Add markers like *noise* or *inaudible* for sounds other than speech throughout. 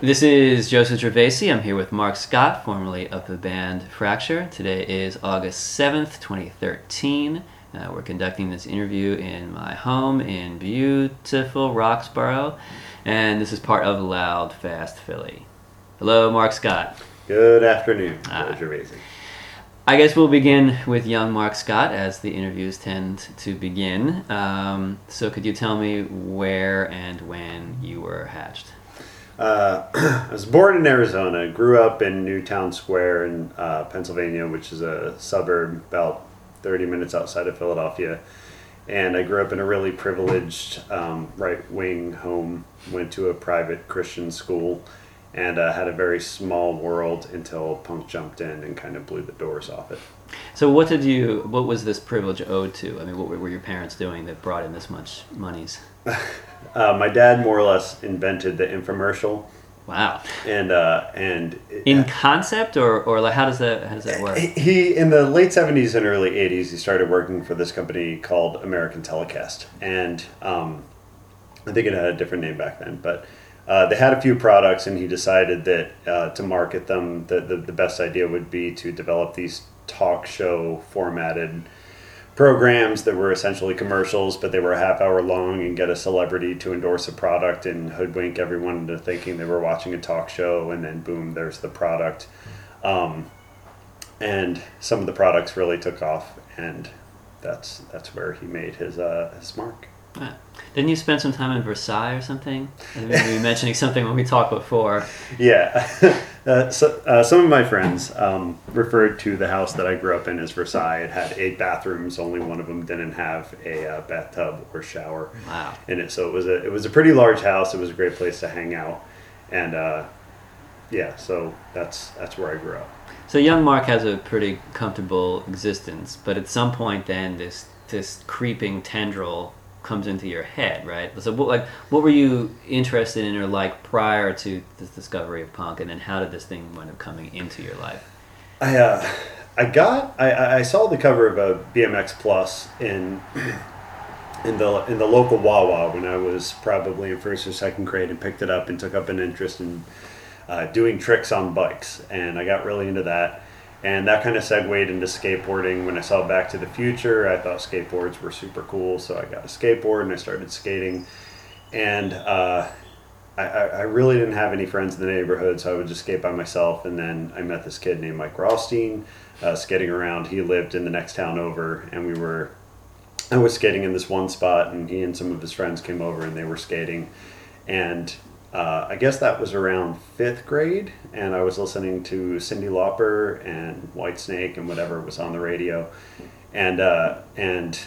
This is Joseph Gervasi. I'm here with Mark Scott, formerly of the band Fracture. Today is August 7th, 2013. Uh, we're conducting this interview in my home in beautiful Roxborough, and this is part of Loud Fast Philly. Hello, Mark Scott. Good afternoon, Ah. Joe Gervasi. I guess we'll begin with young Mark Scott, as the interviews tend to begin. Um, so, could you tell me where and when you were hatched? Uh, *clears throat* I was born in Arizona, grew up in Newtown Square in uh, Pennsylvania, which is a suburb about 30 minutes outside of Philadelphia. And I grew up in a really privileged um, right wing home, went to a private Christian school, and uh, had a very small world until punk jumped in and kind of blew the doors off it. So, what did you? What was this privilege owed to? I mean, what were were your parents doing that brought in this much monies? *laughs* Uh, my dad more or less invented the infomercial, Wow. and uh, and In concept, or or like how does that how does that work? He in the late seventies and early eighties, he started working for this company called American Telecast, and um, I think it had a different name back then, but. Uh, they had a few products, and he decided that uh, to market them, the, the, the best idea would be to develop these talk show formatted programs that were essentially commercials, but they were a half hour long and get a celebrity to endorse a product and hoodwink everyone into thinking they were watching a talk show, and then boom, there's the product. Um, and some of the products really took off, and that's that's where he made his uh, his mark. Ah. Didn't you spend some time in Versailles or something? I remember you mentioning something when we talked before. Yeah, *laughs* uh, so, uh, some of my friends um, referred to the house that I grew up in as Versailles. It had eight bathrooms. Only one of them didn't have a uh, bathtub or shower Wow. in it. So it was a it was a pretty large house. It was a great place to hang out, and uh, yeah, so that's that's where I grew up. So young Mark has a pretty comfortable existence, but at some point, then this this creeping tendril comes into your head, right? So, what, like, what were you interested in or like prior to this discovery of punk, and then how did this thing wind up coming into your life? I uh, I got I- I, saw the cover of a BMX Plus in *clears throat* in the in the local Wawa when I was probably in first or second grade and picked it up and took up an interest in uh, doing tricks on bikes and I got really into that and that kind of segued into skateboarding when I saw Back to the Future I thought skateboards were super cool so I got a skateboard and I started skating and uh, I, I really didn't have any friends in the neighborhood, so I would just skate by myself. And then I met this kid named Mike Rothstein, uh, skating around. He lived in the next town over, and we were. I was skating in this one spot, and he and some of his friends came over, and they were skating. And uh, I guess that was around fifth grade, and I was listening to Cyndi Lauper and Whitesnake and whatever was on the radio, and uh, and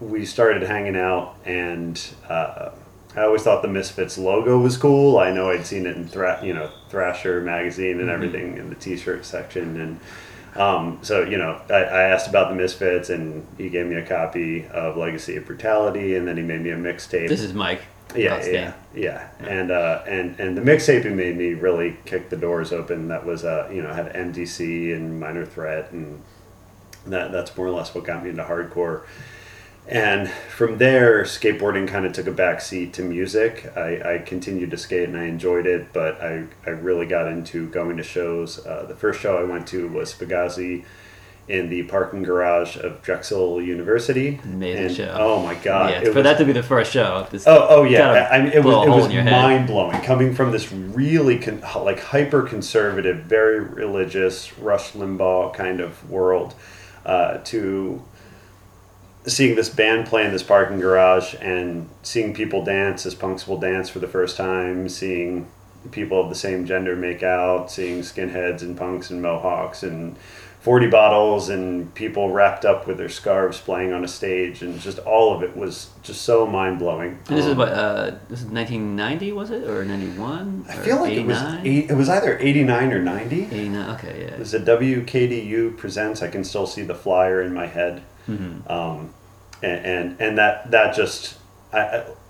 we started hanging out and uh, I always thought the Misfits logo was cool. I know I'd seen it in Thra- you know Thrasher magazine and everything in the T-shirt section, and um, so you know I, I asked about the Misfits, and he gave me a copy of Legacy of Brutality, and then he made me a mixtape. This is Mike. Yeah, Rothstein. yeah, yeah, and uh, and and the mixtaping made me really kick the doors open. That was uh, you know had MDC and Minor Threat, and that that's more or less what got me into hardcore. And from there, skateboarding kind of took a backseat to music. I, I continued to skate and I enjoyed it, but I, I really got into going to shows. Uh, the first show I went to was Fugazi in the parking garage of Drexel University. Amazing And- show. Oh my god! yeah, for was- that to be the first show. This Oh, oh yeah. I mean, it was it was mind blowing coming from this really con- like hyper conservative, very religious Rush Limbaugh kind of world uh, to seeing this band play in this parking garage and seeing people dance as punks will dance for the first time, seeing people of the same gender make out, seeing skinheads and punks and mohawks and 40 bottles and people wrapped up with their scarves playing on a stage and just all of it was just so mind blowing. And this is what uh, this is 1990 was it or 91? I feel like it was eight, it was either 89 or 90. 89. Okay, yeah. It was a WKDU presents. I can still see the flyer in my head. Mm-hmm. Um, and, and and that that just I,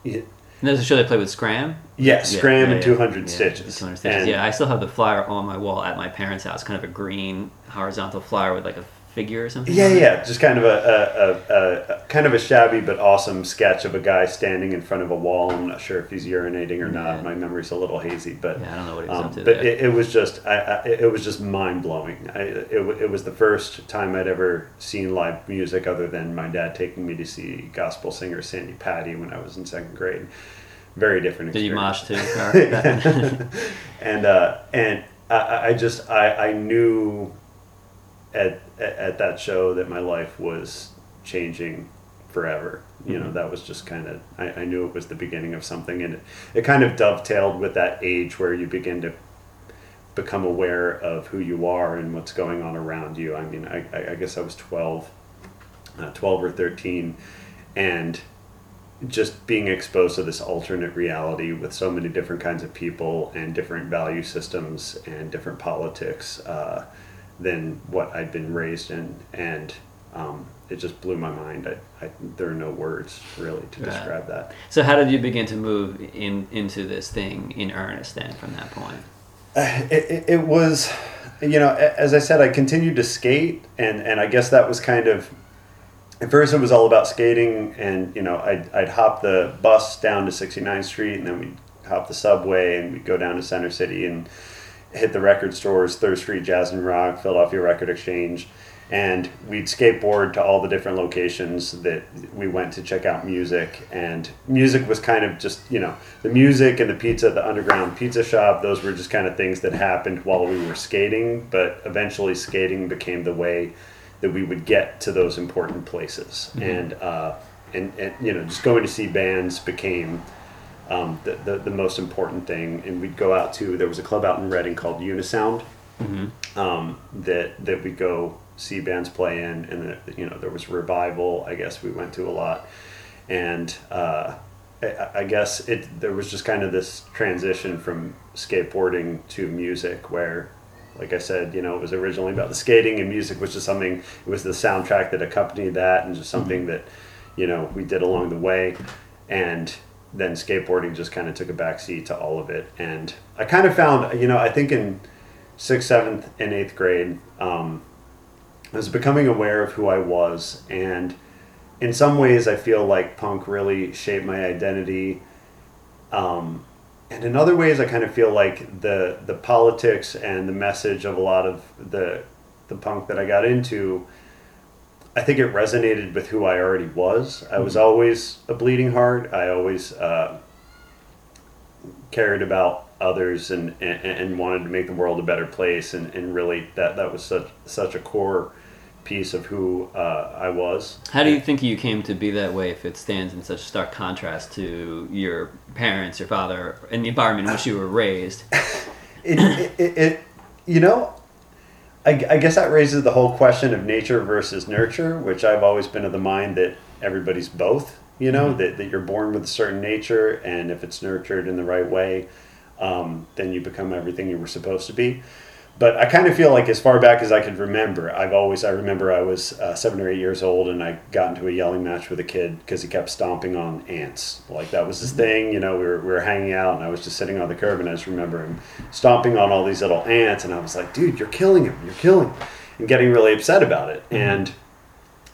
I, And there's a show they play with Scram. yeah Scram yeah, and yeah. 200 Yeah, stitches. 200 stitches. And- yeah, I still have the flyer on my wall at my parents' house, kind of a green horizontal flyer with like a figure or something. Yeah, yeah, just kind of a, a, a, a kind of a shabby but awesome sketch of a guy standing in front of a wall. I'm not sure if he's urinating or not. Yeah. My memory's a little hazy, but Yeah, I don't know what he was um, up to but it, it was just I, I, it was just mind blowing. It, it was the first time I'd ever seen live music other than my dad taking me to see gospel singer Sandi Patty when I was in second grade. Very different. Did you experience mosh too? *laughs* *laughs* And uh, and I- I, I just I, I knew at, at at that show that my life was changing forever. You know, Mhm. that was just kind of I, I knew it was the beginning of something, and it, it kind of dovetailed with that age where you begin to become aware of who you are and what's going on around you. I mean, I, I, I guess I was 12, uh, 12 or 13, and just being exposed to this alternate reality with so many different kinds of people and different value systems and different politics uh, than what I'd been raised in, and um, it just blew my mind. I, I, there are no words really to Right. describe that. so how did you begin to move in into this thing in earnest then from that point? Uh, it, it, it was, you know, as I said, I continued to skate, and, and I guess that was kind of, at first it was all about skating, and, you know, I'd, I'd hop the bus down to 69th Street, and then we'd hop the subway, and we'd go down to Center City and hit the record stores, Third Street Jazz and Rock, Philadelphia Record Exchange, and we'd skateboard to all the different locations that we went to check out music. And music was kind of just, you know, the music and the pizza, the underground pizza shop, those were just kind of things that happened while we were skating. But eventually, skating became the way that we would get to those important places. And, uh, and, and, you know, just going to see bands became um, the, the, the most important thing. And we'd go out to, there was a club out in Reading called Unisound Mm-hmm. um, that that we go see bands play in, and that, you know there was revival. I guess we went to a lot, and uh, I, I guess it there was just kind of this transition from skateboarding to music where. Like I said, you know, it was originally about the skating and music was just something. It was the soundtrack that accompanied that, and just something that, you know, we did along the way, and then skateboarding just kind of took a backseat to all of it. And I kind of found, you know, I think in sixth, seventh, and eighth grade, um, I was becoming aware of who I was, and in some ways, I feel like punk really shaped my identity. Um, and in other ways, I kind of feel like the the politics and the message of a lot of the the punk that I got into. I think it resonated with who I already was. I was always a bleeding heart. I always uh, cared about others and, and, and wanted to make the world a better place and, and really that, that was such such a core piece of who uh, I was. How do you think you came to be that way if it stands in such stark contrast to your parents, your father, and the environment in which you were raised? *laughs* it, it, it, it you know I, I guess that raises the whole question of nature versus nurture which i've always been of the mind that everybody's both you know Mhm. that, that you're born with a certain nature and if it's nurtured in the right way um, then you become everything you were supposed to be but i kind of feel like as far back as i could remember i've always i remember i was uh, seven or eight years old and i got into a yelling match with a kid because he kept stomping on ants. Like that was his thing you know we were, we were hanging out and i was just sitting on the curb and i just remember him stomping on all these little ants and i was like dude you're killing him you're killing him and getting really upset about it. And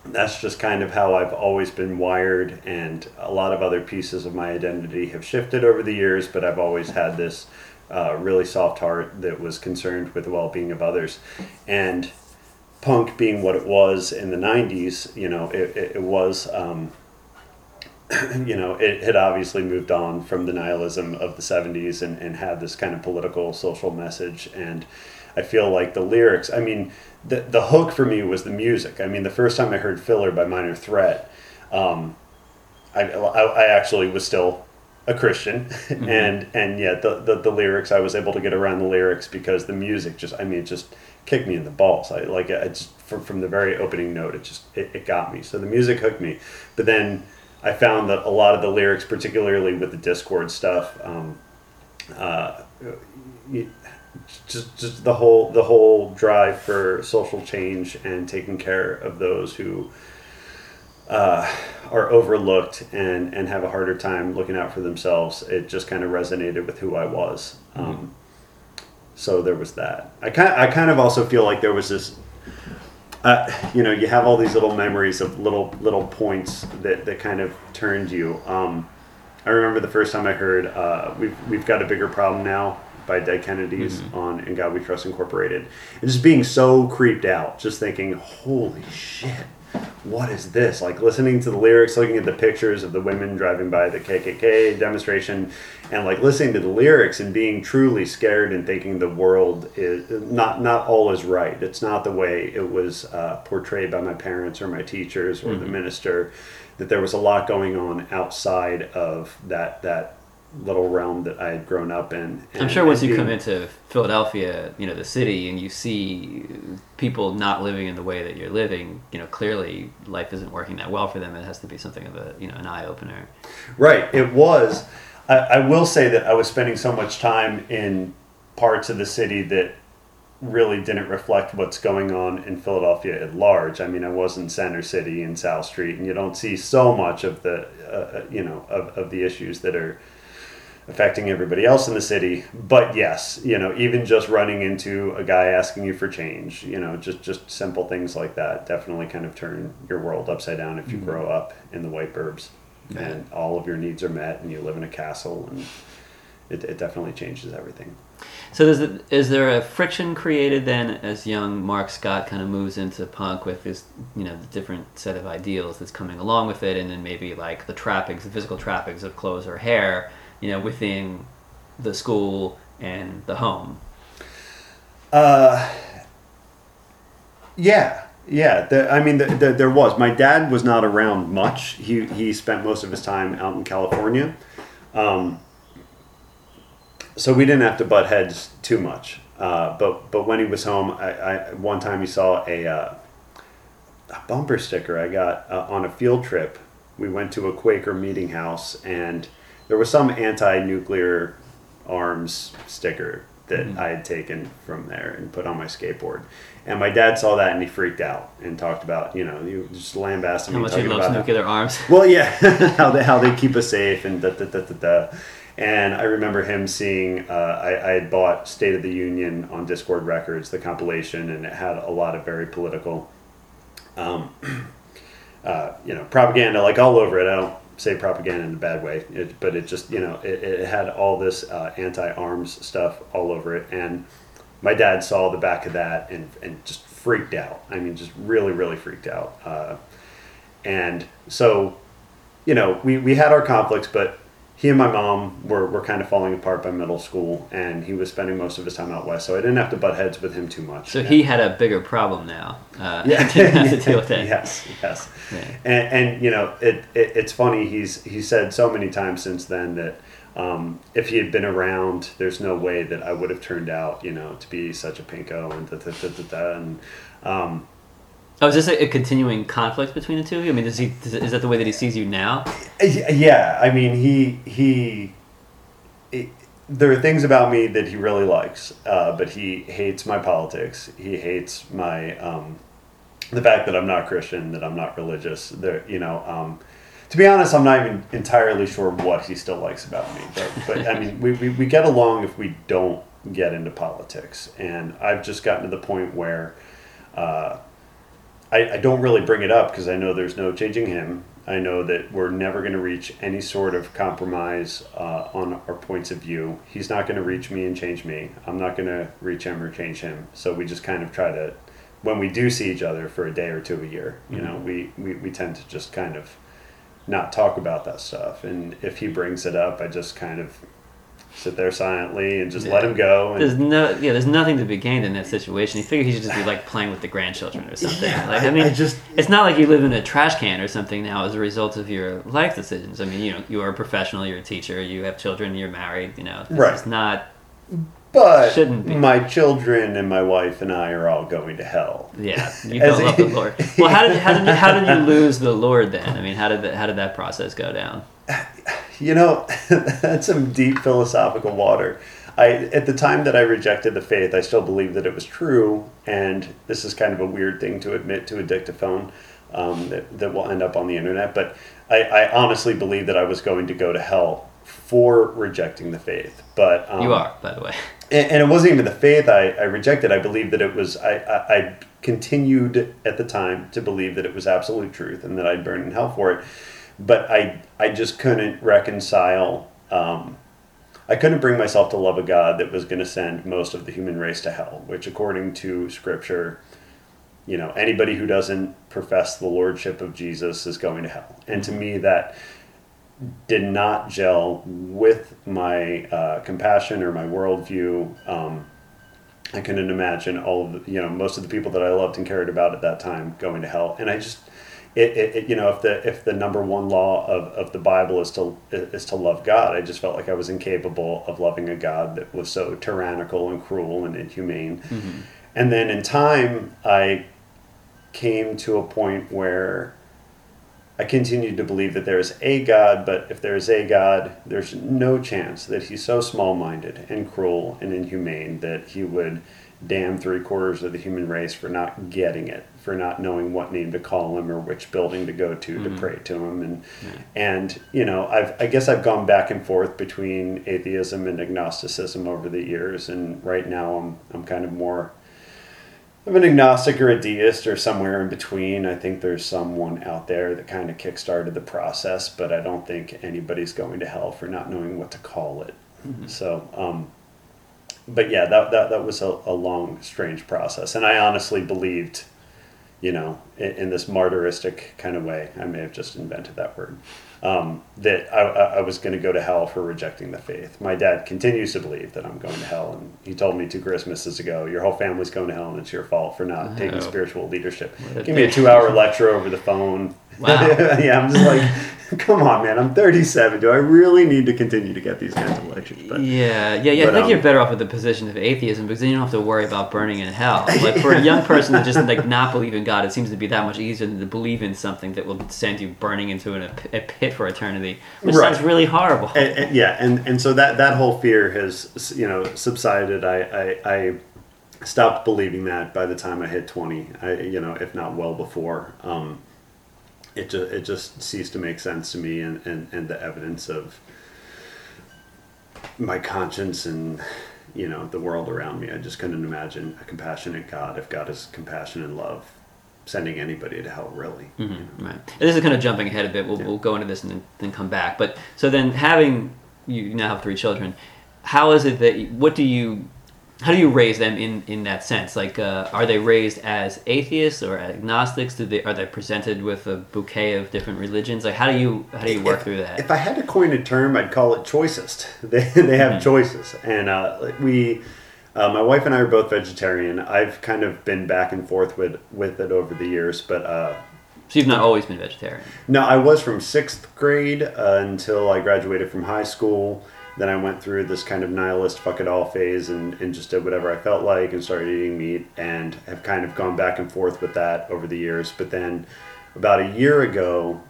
that's just kind of how I've always been wired, and a lot of other pieces of my identity have shifted over the years, but I've always had this uh, really soft heart that was concerned with the well being of others. And punk being what it was in the 90s, you know, it, it, it was. Um, *clears throat* you know, it had obviously moved on from the nihilism of the 70s and, and had this kind of political, social message. And I feel like the lyrics, I mean, the, the hook for me was the music. I mean, the first time I heard Filler by Minor Threat, um, I, I, I actually was still a Christian. And, and yet the, the, the lyrics, I was able to get around the lyrics because the music just, I mean, it just kicked me in the balls. I like it just from, from the very opening note, it just, it, it got me. So the music hooked me. But then I found that a lot of the lyrics, particularly with the Dischord stuff, um, uh, just just the whole the whole drive for social change and taking care of those who uh, are overlooked and and have a harder time looking out for themselves. It just kind of resonated with who I was. Um, so there was that. I kind I kind of also feel like there was this uh, you know, you have all these little memories of little little points that, that kind of turned you. Um, I remember the first time I heard uh, we've we've got a bigger problem now by Dead Kennedys on In God We Trust Incorporated, and just being so creeped out, just thinking, holy shit, what is this? Like listening to the lyrics, looking at the pictures of the women driving by the KKK demonstration, and like listening to the lyrics and being truly scared and thinking the world is not not all is right. It's not the way it was uh, portrayed by my parents or my teachers or the minister. That there was a lot going on outside of that that little realm that I had grown up in. I'm sure once and you come into Philadelphia, you know, the city, and you see people not living in the way that you're living, you know, clearly life isn't working that well for them. It has to be something of a, you know, an eye opener. Right, it was. I, I will say that I was spending so much time in parts of the city that really didn't reflect what's going on in Philadelphia at large. I mean, I was in Center City and South Street, and you don't see so much of the, uh, you know, of, of the issues that are affecting everybody else in the city. But yes, you know, even just running into a guy asking you for change, you know, just just simple things like that definitely kind of turn your world upside down if you mm-hmm. grow up in the white burbs and all of your needs are met and you live in a castle and it, it definitely changes everything. So is, it, is there a friction created then as young Mark Scott kind of moves into punk with his, you know, the different set of ideals that's coming along with it, and then maybe like the trappings, the physical trappings of clothes or hair, you know, within the school and the home. Uh, yeah, yeah. The, I mean, the, the, there was. My dad was not around much. He he spent most of his time out in California, um, so we didn't have to butt heads too much. Uh, but but when he was home, I, I one time he saw a, uh, a bumper sticker I got uh, on a field trip. We went to a Quaker meeting house, and there was some anti-nuclear arms sticker that I had taken from there and put on my skateboard. And my dad saw that and he freaked out and talked about, you know, you just lambasting How me much he loves how- nuclear arms. *laughs* well, yeah, *laughs* how they how they keep us safe and da da da da da. And I remember him seeing. Uh, I, I had bought State of the Union on Dischord Records, the compilation, and it had a lot of very political, um, *clears throat* uh, you know, propaganda like all over it. I don't say propaganda in a bad way, it, but it just you know it, it had all this uh, anti-arms stuff all over it, and my dad saw the back of that and and just freaked out. I mean, just really really freaked out. Uh, and so you know we, we had our conflicts but he and my mom were, were kind of falling apart by middle school and he was spending most of his time out west so i didn't have to butt heads with him too much So he had a bigger problem now. Uh, *laughs* yeah *laughs* didn't have to deal with that. *laughs* yes yes Yeah. and, and you know it, it it's funny he's he said so many times since then that um, if he had been around there's no way that i would have turned out you know to be such a pinko and da, da, da, da, da, and um, Oh, is this a, a continuing conflict between the two of you? I mean, does he, is that the way that he sees you now? Yeah, I mean, he he. It, there are things about me that he really likes, uh, but he hates my politics. He hates my um, the fact that I'm not Christian, that I'm not religious. There, you know. Um, to be honest, I'm not even entirely sure what he still likes about me. But, but I mean, we, we, we get along if we don't get into politics. And I've just gotten to the point where uh, I, I don't really bring it up because I know there's no changing him. I know that we're never going to reach any sort of compromise uh, on our points of view. He's not going to reach me and change me. I'm not going to reach him or change him. So we just kind of try to, when we do see each other for a day or two a year, you know, we, we, we tend to just kind of not talk about that stuff. And if he brings it up, I just kind of sit there silently and just let him go. And, There's no, yeah, there's nothing to be gained in that situation. You figure he should just be like playing with the grandchildren or something. Yeah, like, I, I- mean, I just- it's not like you live in a trash can or something now as a result of your life decisions. I mean, you know, you are a professional, you're a teacher, you have children, you're married. You know, this Right. is not. but shouldn't be. my children and my wife and I are all going to hell. Yeah, you As don't love the *laughs* Lord. Well, how did how did you, how did you lose the Lord then? I mean, how did that, how did that process go down? You know, *laughs* that's some deep philosophical water. I at the time that I rejected the faith, I still believed that it was true, and this is kind of a weird thing to admit to a dictaphone um, that that will end up on the internet. But I, I honestly believed that I was going to go to hell for rejecting the faith, but um, you are, by the way. *laughs* and, and it wasn't even the faith I, I rejected. I believed that it was. I, I, I continued at the time to believe that it was absolute truth and that I'd burn in hell for it. But I I just couldn't reconcile. Um, I couldn't bring myself to love a God that was going to send most of the human race to hell, which, according to Scripture, you know, anybody who doesn't profess the lordship of Jesus is going to hell. And to me, that did not gel with my uh, compassion or my worldview. Um, I couldn't imagine all of the, you know, most of the people that I loved and cared about at that time going to hell. And I just, it, it, it, you know, if the if the number one law of, of the Bible is to is to love God, I just felt like I was incapable of loving a God that was so tyrannical and cruel and inhumane. Mm-hmm. And then in time, I came to a point where I continued to believe that there is a God, but if there is a God, there's no chance that he's so small minded and cruel and inhumane that he would damn three quarters of the human race for not getting it, for not knowing what name to call him or which building to go to Mm-hmm. to pray to him. And, and you know, I've, I guess I've gone back and forth between atheism and agnosticism over the years. And right now I'm, I'm kind of more I'm an agnostic or a deist or somewhere in between. I think there's someone out there that kind of kickstarted the process, but I don't think anybody's going to hell for not knowing what to call it. So, um, but yeah, that, that, that was a, a long, strange process. And I honestly believed, you know, in, in this martyristic kind of way, I may have just invented that word, um, that I, I was going to go to hell for rejecting the faith. My dad continues to believe that I'm going to hell. And he told me two Christmases ago, your whole family's going to hell and it's your fault for not taking Oh. spiritual leadership. Give me a two hour lecture over the phone. Wow. *laughs* yeah, I'm just like, *laughs* come on, man. I'm 37. Do I really need to continue to get these kinds of lectures? But yeah, yeah, yeah. I think um, you're better off with the position of atheism because then you don't have to worry about burning in hell. Like for a *laughs* young person to just like not believe in God, it seems to be that much easier than to believe in something that will send you burning into an, a pit for eternity, which Right. sounds really horrible. and, and- yeah, and, and so that, that whole fear has you know subsided. I, I, I stopped believing that by the time I hit 20. I, you know, if not well before. Um, it just it just ceased to make sense to me, and, and, and the evidence of my conscience and you know the world around me. I just couldn't imagine a compassionate God if God is compassion and love, sending anybody to hell. Really, Mhm, Right. And this is kind of jumping ahead a bit. We'll, Yeah. we'll go into this and then, then come back. But so then having you now have three children, how is it that what do you how do you raise them in in that sense? Like, uh, are they raised as atheists or agnostics? Do they are they presented with a bouquet of different religions? Like, how do you how do you work if, through that? If I had to coin a term, I'd call it choicest. *laughs* They, they have Mhm. choices, and uh, we, uh, my wife and I are both vegetarian. I've kind of been back and forth with with it over the years, but uh, so you've not always been vegetarian. no, I was from sixth grade uh, until I graduated from high school. Then I went through this kind of nihilist fuck it all phase and, and just did whatever I felt like and started eating meat and have kind of gone back and forth with that over the years. But then about a year ago,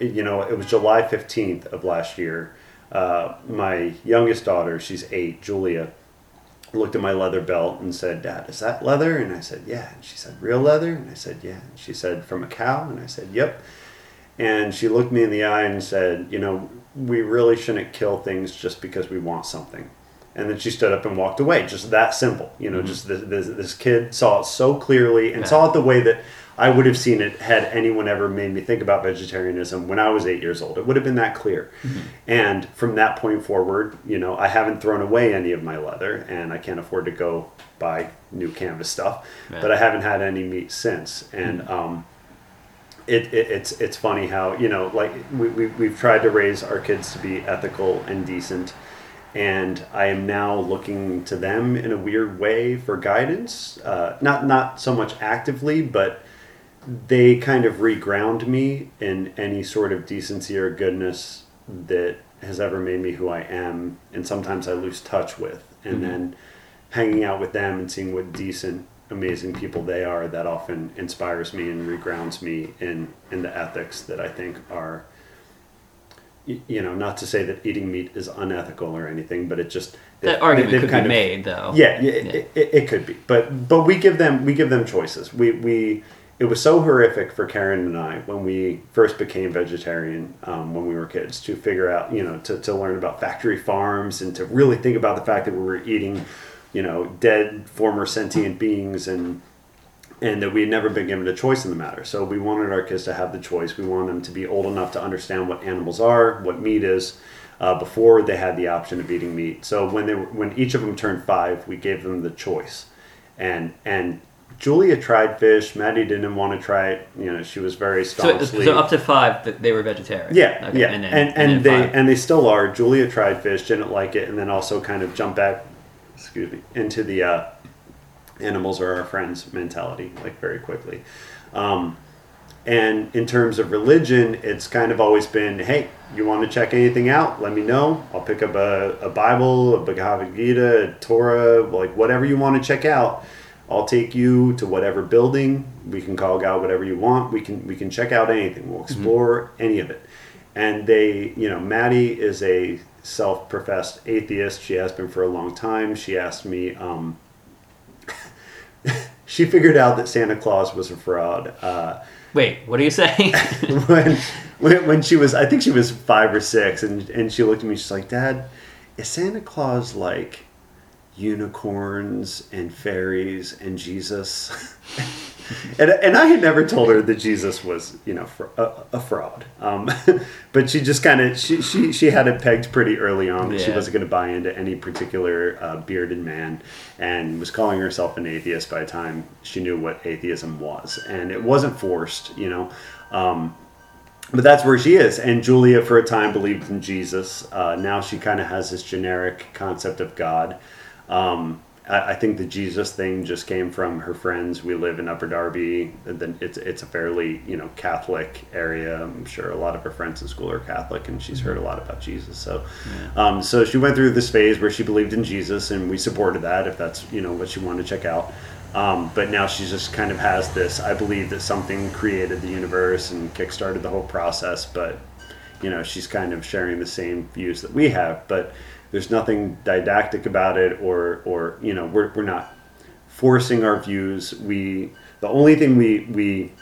you know, it was July 15th of last year. Uh, my youngest daughter, she's eight, Julia, looked at my leather belt and said, Dad, is that leather? And I said, Yeah. And she said, Real leather? And I said, Yeah. And she said, From a cow? And I said, Yep. And she looked me in the eye and said, You know, we really shouldn't kill things just because we want something. And then she stood up and walked away. Just that simple. You know, mm-hmm. just this, this, this kid saw it so clearly and Yeah. saw it the way that I would have seen it had anyone ever made me think about vegetarianism when I was eight years old. It would have been that clear. Mm-hmm. And from that point forward, you know, I haven't thrown away any of my leather and I can't afford to go buy new canvas stuff. Right. But I haven't had any meat since. And, mm. um, it, it, it's it's funny how you know like we, we, we've tried to raise our kids to be ethical and decent and I am now looking to them in a weird way for guidance uh, not not so much actively but they kind of reground me in any sort of decency or goodness that has ever made me who I am and sometimes I lose touch with and Mhm. then hanging out with them and seeing what decent amazing people they are that often inspires me and regrounds me in in the ethics that I think are you know not to say that eating meat is unethical or anything but it just That they- argument could be kind of- made, though. yeah, yeah, Yeah. It, it, it could be but but we give them we give them choices we we it was so horrific for Karen and I when we first became vegetarian um, when we were kids to figure out, you know, to, to learn about factory farms and to really think about the fact that we were eating, you know, dead former sentient beings and and that we had never been given a choice in the matter. So we wanted our kids to have the choice. We wanted them to be old enough to understand what animals are, what meat is, uh, before they had the option of eating meat. So when they were, when each of them turned five, we gave them the choice, and and Julia tried fish. Maddie didn't want to try it. You know, she was very So, staunchly. so up to five, they were vegetarian. yeah, Okay, yeah, and and then, and, then they five. and they still are. Julia tried fish, didn't like it, and then also kind of jumped back, excuse me, into the uh, animals are our friends mentality, like very quickly. Um, and in terms of religion, it's kind of always been, hey, you want to check anything out? Let me know. I'll pick up a, a Bible, a Bhagavad Gita, a Torah, like whatever you want to check out. I'll take you to whatever building. We can call God whatever you want. We can we can check out anything. We'll explore any of it. And they, you know, Maddie is a self-professed atheist. She has been for a long time. She asked me. Um, *laughs* she figured out that Santa Claus was a fraud. Uh, Wait, what are you saying? *laughs* when, when when she was I think she was five or six and and she looked at me she's like dad is Santa Claus like unicorns and fairies and Jesus *laughs* and, and I had never told her that Jesus was you know a, a fraud um, *laughs* but she just kind of she, she she had it pegged pretty early on that she wasn't going to buy into any particular uh, bearded man and was calling herself an atheist by the time she knew what atheism was and it wasn't forced you know um, but that's where she is. And Julia, for a time, believed in Jesus. Uh, now she kind of has this generic concept of God. Um, I, I think the Jesus thing just came from her friends. We live in Upper Darby. and then It's it's a fairly you know Catholic area. I'm sure a lot of her friends in school are Catholic, and she's heard a lot about Jesus. So, um, so she went through this phase where she believed in Jesus, and we supported that if that's you know what she wanted to check out. Um, but now she just kind of has this. I believe that something created the universe and kickstarted the whole process. But you know, she's kind of sharing the same views that we have. But there's nothing didactic about it, or or you know, we're we're not forcing our views. We the only thing we we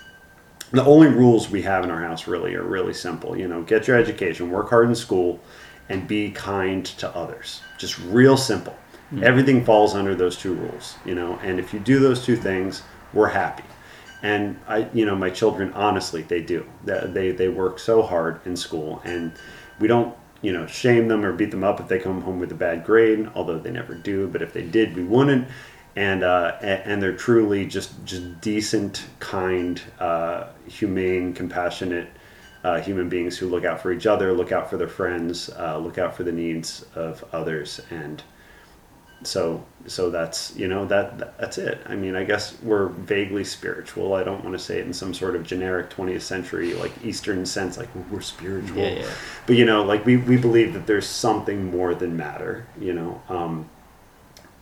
the only rules we have in our house really are really simple. You know, get your education, work hard in school, and be kind to others. Just real simple. Hmm. Everything falls under those two rules, you know. And if you do those two things, we're happy. And I, you know, my children, honestly, they do. They they, they work so hard in school, and we don't, you know, shame them or beat them up if they come home with a bad grade. Although they never do, but if they did, we wouldn't and uh, and they're truly just just decent, kind, uh, humane, compassionate uh, human beings who look out for each other, look out for their friends, uh, look out for the needs of others, and so so that's you know that, that that's it. I mean, I guess we're vaguely spiritual. I don't want to say it in some sort of generic 20th century like Eastern sense, like we're spiritual. Yeah, yeah. But you know, like we, we believe that there's something more than matter. You know, um,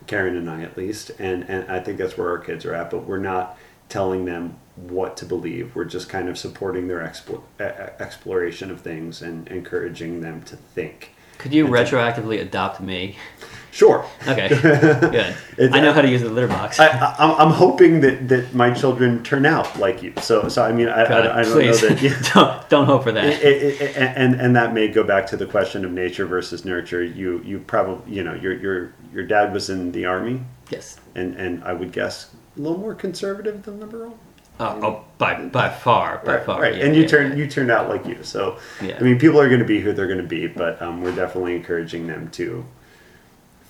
Karen and I at least, and and I think that's where our kids are at. But we're not telling them what to believe. We're just kind of supporting their explo- e- e- exploration of things and encouraging them to think. Could you And to- retroactively adopt me? *laughs* Sure. Okay, *laughs* good. I know how to use the litter box. I, I'm hoping that, that my children turn out like you. So, so I mean, I, God, I, I don't please know that. *laughs* Yeah. don't, don't hope for that. It- it- it- and and that may go back to the question of nature versus nurture. You you probably you know your your your dad was in the army, yes. and and I would guess a little more conservative than liberal. Oh, oh, by by far, by right, far. right. yeah, and you yeah, turned yeah. you turned out like you. So Yeah. I mean, people are going to be who they're going to be, but um, we're definitely encouraging them to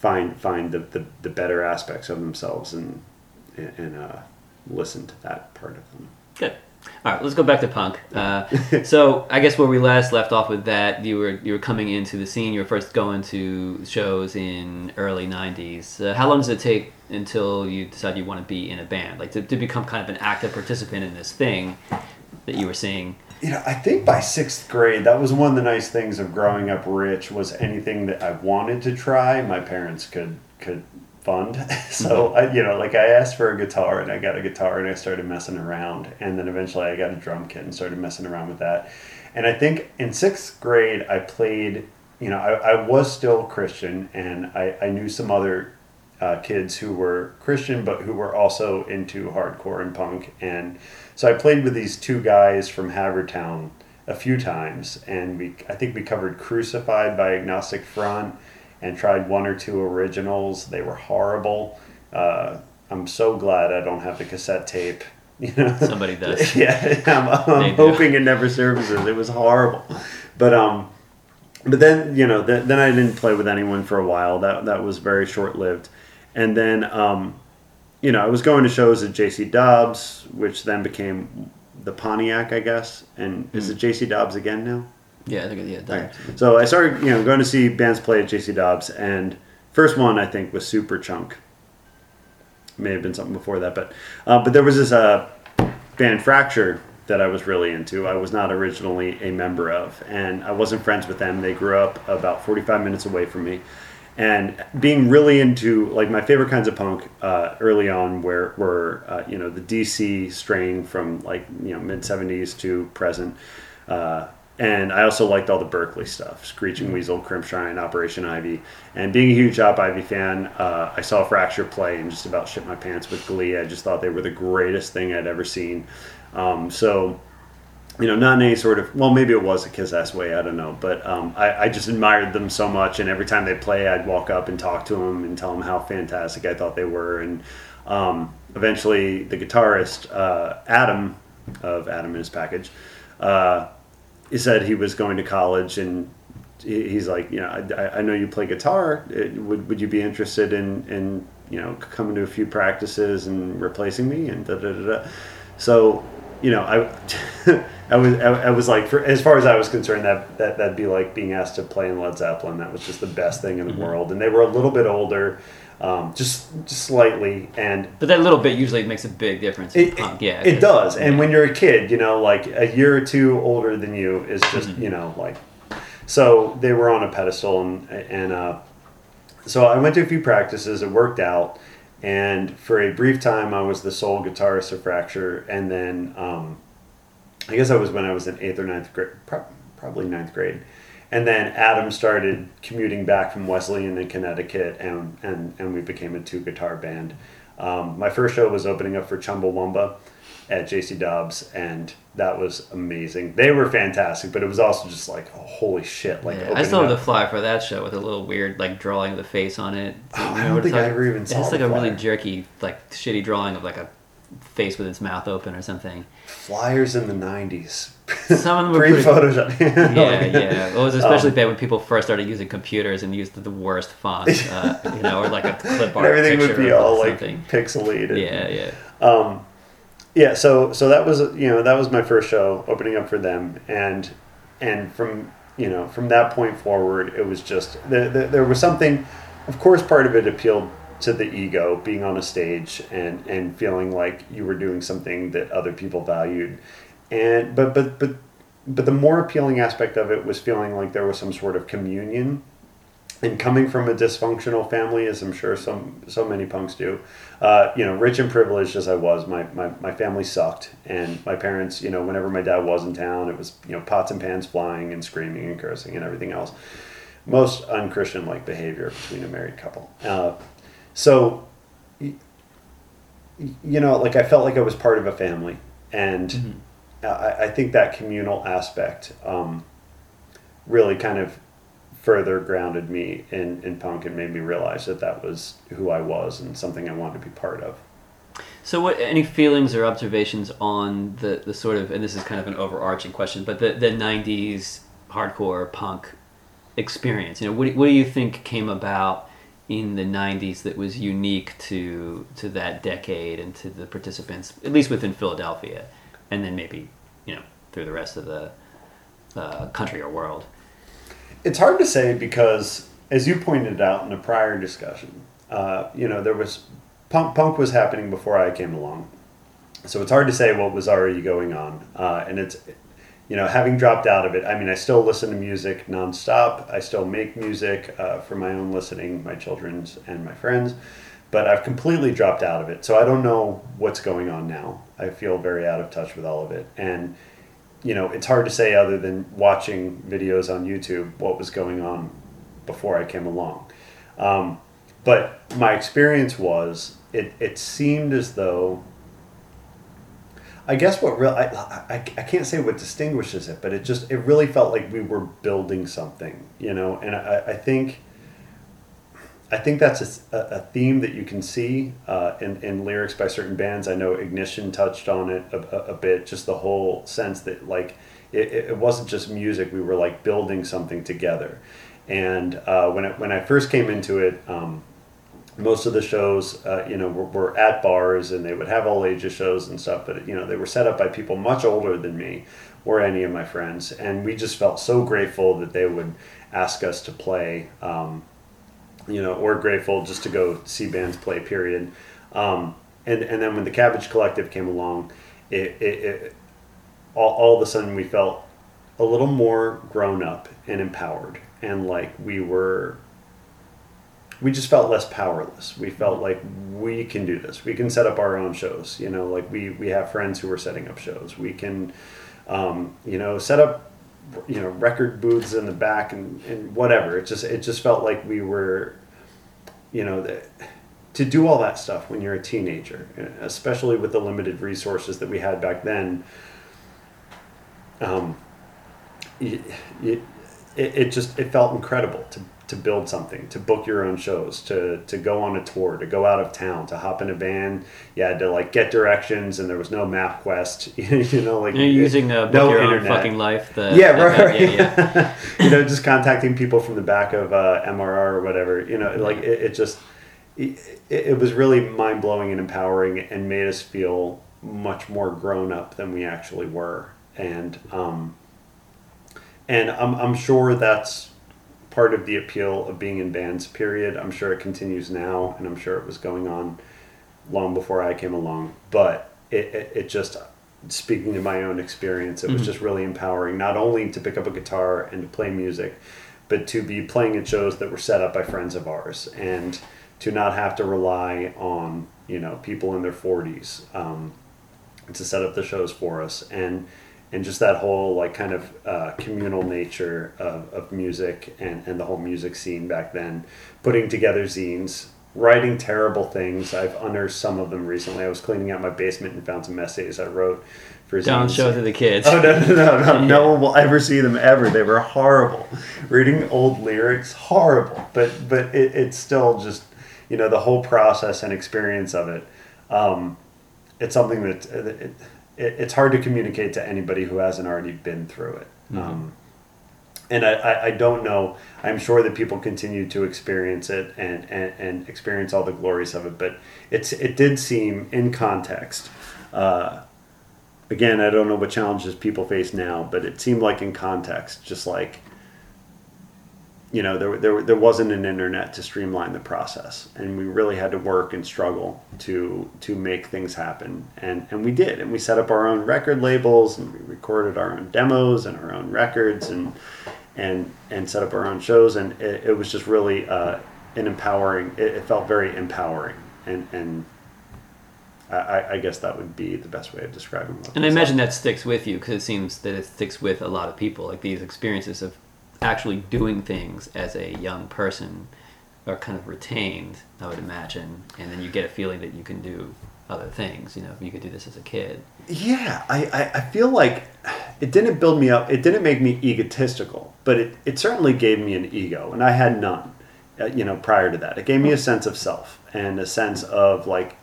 find find the, the, the better aspects of themselves and and uh, listen to that part of them. Good. All right, let's go back to punk. Uh, *laughs* so I guess where we last left off with that, you were you were coming into the scene. You were first going to shows in early '90s. Uh, how long does it take until you decide you want to be in a band, like to, to become kind of an active participant in this thing that you were seeing? You know, I think by sixth grade, that was one of the nice things of growing up rich was anything that I wanted to try, my parents could could fund. *laughs* so I, you know, like I asked for a guitar and I got a guitar and I started messing around, and then eventually I got a drum kit and started messing around with that. And I think in sixth grade, I played. You know, I, I was still Christian, and I, I knew some other uh, kids who were Christian but who were also into hardcore and punk. And so I played with these two guys from Havertown a few times, and we I think we covered Crucified by Agnostic Front and tried one or two originals. They were horrible. Uh, I'm so glad I don't have the cassette tape. *laughs* You know, Somebody does. *laughs* yeah, I'm, I'm They do. hoping it never surfaces. It was horrible, but um, but then you know, th- then I didn't play with anyone for a while. That that was very short lived, and then um, you know, I was going to shows at JC Dobbs, which then became the Pontiac, I guess. And is it JC Dobbs again now? Yeah, I think yeah. That, So I started, you know, going to see bands play at JC Dobbs, and first one I think was Superchunk. May have been something before that, but uh, but there was this uh, band Fracture that I was really into. I was not originally a member of, and I wasn't friends with them. They grew up about forty five minutes away from me, and being really into like my favorite kinds of punk uh, early on where were uh, you know the DC strain from like you know mid seventies to present. Uh, and I also liked all the Berkeley stuff, Screeching Weasel, Crimpshrine, Operation Ivy. And being a huge Op Ivy fan, uh, I saw Fracture play and just about shit my pants with glee. I just thought they were the greatest thing I'd ever seen. Um, so, you know, not in any sort of, well, maybe it was a kiss ass way, I don't know. But um, I, I just admired them so much. And every time they play, I'd walk up and talk to them and tell them how fantastic I thought they were. And um, eventually, the guitarist, uh, Adam, of Adam and his package, uh, he said he was going to college and he's like, you know, I, I know you play guitar. It, would would you be interested in in you know coming to a few practices and replacing me and da da da da. So, you know, I *laughs* I was I, I was like, for as far as I was concerned, that that that'd be like being asked to play in Led Zeppelin. That was just the best thing in the world. And they were a little bit older, um, just just slightly, and but that little bit usually makes a big difference. It, punk. Yeah, it does. And yeah. when you're a kid, you know, like a year or two older than you is just, Mm-hmm. you know, like. So they were on a pedestal, and and uh, so I went to a few practices. It worked out, and for a brief time, I was the sole guitarist of Fracture, and then um, I guess that was when I was in eighth or ninth grade, probably ninth grade. And then Adam started commuting back from Wesleyan in Connecticut, and, and, and we became a two guitar band. Um, my first show was opening up for Chumbawamba at JC Dobbs, and that was amazing. They were fantastic, but it was also just like, oh, holy shit! Like Yeah, I still have the flyer for that show with a little weird like drawing of the face on it. Oh, I don't think I ever even saw It's like a really jerky, like shitty drawing of like a face with its mouth open or something. flyers in the '90s. Some of them were pre Photoshop. *laughs* Yeah, yeah. It was *laughs* especially Um, bad when people first started using computers and used the worst fonts, *laughs* uh, you know, or like a clip art everything would be all like pixelated. Yeah, yeah. Um, yeah, so so that was you know that was my first show opening up for them, and and from you know from that point forward, it was just there, there, there was something. Of course, part of it appealed to the ego, being on a stage and and feeling like you were doing something that other people valued, and but but but but the more appealing aspect of it was feeling like there was some sort of communion and coming from a dysfunctional family, as I'm sure some so many punks do, uh, you know, rich and privileged as I was, my, my, my family sucked, and my parents, you know, whenever my dad was in town, it was you know pots and pans flying and screaming and cursing and everything else, most unchristian like behavior between a married couple. Uh, so, you know, like I felt like I was part of a family, and I, I think that communal aspect um, really kind of further grounded me in, in punk and made me realize that that was who I was and something I wanted to be part of. So, what any feelings or observations on the, the sort of, and this is kind of an overarching question, but the, the 90s hardcore punk experience? You know, what, what do you think came about in the 90s that was unique to, to that decade and to the participants, at least within Philadelphia, and then maybe, you know, through the rest of the uh, country or world? It's hard to say because, as you pointed out in a prior discussion, uh, you know, there was punk, punk was happening before I came along. So it's hard to say what was already going on. Uh, and it's, you know, having dropped out of it, I mean, I still listen to music nonstop. I still make music uh, for my own listening, my children's and my friends. But I've completely dropped out of it. So I don't know what's going on now. I feel very out of touch with all of it. And, you know, it's hard to say other than watching videos on YouTube what was going on before I came along. Um, but my experience was it, it seemed as though I guess what real I, I, I can't say what distinguishes it, but it just it really felt like we were building something, you know. And I, I think I think that's a, a theme that you can see uh, in in lyrics by certain bands. I know Ignition touched on it a, a, bit, just the whole sense that like it, it wasn't just music; we were like building something together. And uh, when it, when I first came into it. Um, most of the shows, uh, you know, were, were, at bars and they would have all ages shows and stuff, but you know, they were set up by people much older than me or any of my friends, and we just felt so grateful that they would ask us to play. Um, you know, or grateful just to go see bands play. Period. Um, and and then when the Cabbage Collective came along, it, it, it all, all of a sudden we felt a little more grown up and empowered, and like we were we just felt less powerless. We felt like we can do this. We can set up our own shows. You know, like we we have friends who are setting up shows. We can, um, you know, set up, you know, record booths in the back and, and whatever. It just it just felt like we were, you know, the, to do all that stuff when you're a teenager, especially with the limited resources that we had back then. Um, it, it, it just it felt incredible to to build something, to book your own shows, to to go on a tour, to go out of town, to hop in a van. You had to like get directions, and there was no MapQuest. *laughs* you know, like you're using uh, no your internet. Fucking life. The, yeah, right. right. Yeah, yeah. *laughs* you know, just contacting people from the back of uh, MRR or whatever. You know, like it, it just it, it was really mind blowing and empowering, and made us feel much more grown up than we actually were, and um, and I'm I'm sure that's part of the appeal of being in bands, period. I'm sure it continues now, and I'm sure it was going on long before I came along. But it, it, it just, speaking to my own experience, it was mm-hmm. just really empowering, not only to pick up a guitar and to play music, but to be playing at shows that were set up by friends of ours and to not have to rely on, you know, people in their 40s um, to set up the shows for us. And and just that whole like kind of uh, communal nature of, of music and, and the whole music scene back then. Putting together zines writing terrible things. I've unearthed some of them recently. I was cleaning out my basement and found some essays i wrote for don't zines. show to the kids. Oh no no no no. *laughs* No one will ever see them ever. They were horrible. Reading old lyrics horrible. But but it, it's still just you know the whole process and experience of it um, it's something that it, it, it's hard to communicate to anybody who hasn't already been through it. Mm-hmm. Um, and I, I, I, don't know. I'm sure that people continue to experience it and, and, and experience all the glories of it, but it's it did seem in context. Uh, again, I don't know what challenges people face now, but it seemed like in context, just like you know, there, there, there wasn't an internet to streamline the process, and we really had to work and struggle to to make things happen, and and we did, and we set up our own record labels, and we recorded our own demos and our own records, and and and set up our own shows, and it, it was just really uh, an empowering. It, it, felt very empowering, and and. I, I, guess that would be the best way of describing it. And I imagine that sticks with you because it seems that it sticks with a lot of people. Like these experiences of actually doing things as a young person are kind of retained, I would imagine, and then you get a feeling that you can do other things. You know, you could do this as a kid. Yeah, I, I, I feel like it didn't build me up. It didn't make me egotistical, but it, it certainly gave me an ego, and I had none. Uh, you know, prior to that, it gave me a sense of self and a sense of like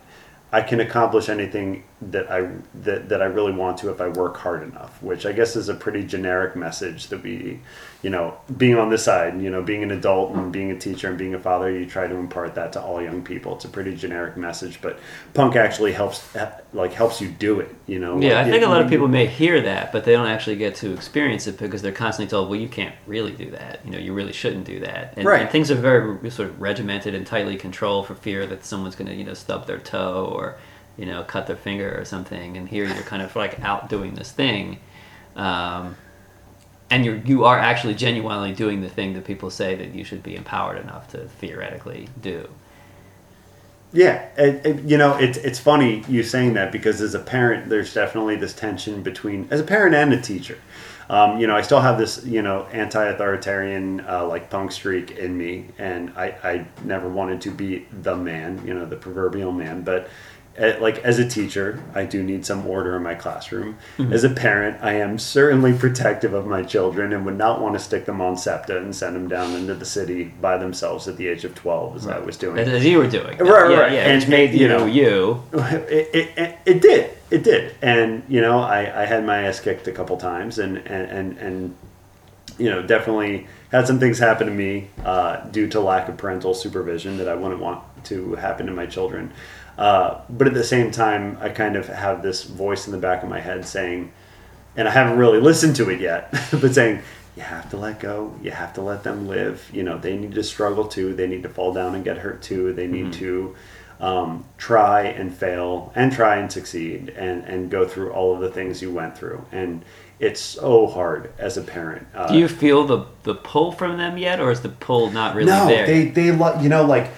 I can accomplish anything that I that, that I really want to if I work hard enough, which I guess is a pretty generic message that we you know, being on this side, you know, being an adult and being a teacher and being a father, you try to impart that to all young people. It's a pretty generic message, but punk actually helps, like, helps you do it. You know. Yeah, like, I think it, a lot of people may hear that, but they don't actually get to experience it because they're constantly told, "Well, you can't really do that. You know, you really shouldn't do that." And, right. and things are very sort of regimented and tightly controlled for fear that someone's going to, you know, stub their toe or, you know, cut their finger or something. And here you're kind of like out doing this thing. Um, and you're, you are actually genuinely doing the thing that people say that you should be empowered enough to theoretically do. Yeah, it, it, you know, it's it's funny you saying that because as a parent, there's definitely this tension between as a parent and a teacher. Um, you know, I still have this, you know, anti-authoritarian uh, like punk streak in me, and I, I never wanted to be the man, you know, the proverbial man. But like as a teacher, I do need some order in my classroom. Mm-hmm. As a parent, I am certainly protective of my children and would not want to stick them on SEPTA and send them down into the city by themselves at the age of twelve, as I was doing. As, you were doing. Right, yeah, right. Yeah, And- made you you know- you. *laughs* it, it, it, it did it did and you know I, I had my ass kicked a couple times and and and, and you know definitely had some things happen to me uh, due to lack of parental supervision that I wouldn't want to happen to my children uh, but at the same time I kind of have this voice in the back of my head saying and I haven't really listened to it yet *laughs* but saying you have to let go you have to let them live you know they need to struggle too they need to fall down and get hurt too they need to um, try and fail and try and succeed and, and go through all of the things you went through. And it's so hard as a parent. Uh, Do you feel the, the pull from them yet, or is the pull not really no, there? they, they, lo- you know, like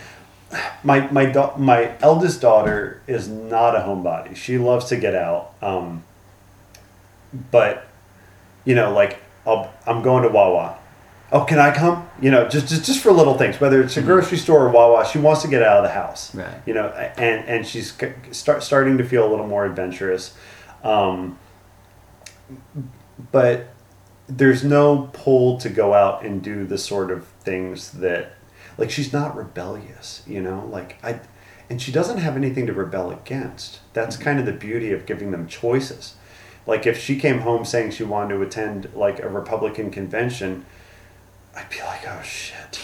my, my, da- my eldest daughter is not a homebody. She loves to get out. Um, but, you know, like I'll, I'm going to Wawa. Oh, can I come? You know, just, just just for little things, whether it's a grocery store or Wawa, she wants to get out of the house. Mm-hmm. Right. You know, and and she's start starting to feel a little more adventurous. Um, but there's no pull to go out and do the sort of things that like she's not rebellious you know? Like i and she doesn't have anything to rebel against. That's kind of the beauty of giving them choices. Like if she came home saying she wanted to attend like a republican convention i'd be like oh shit.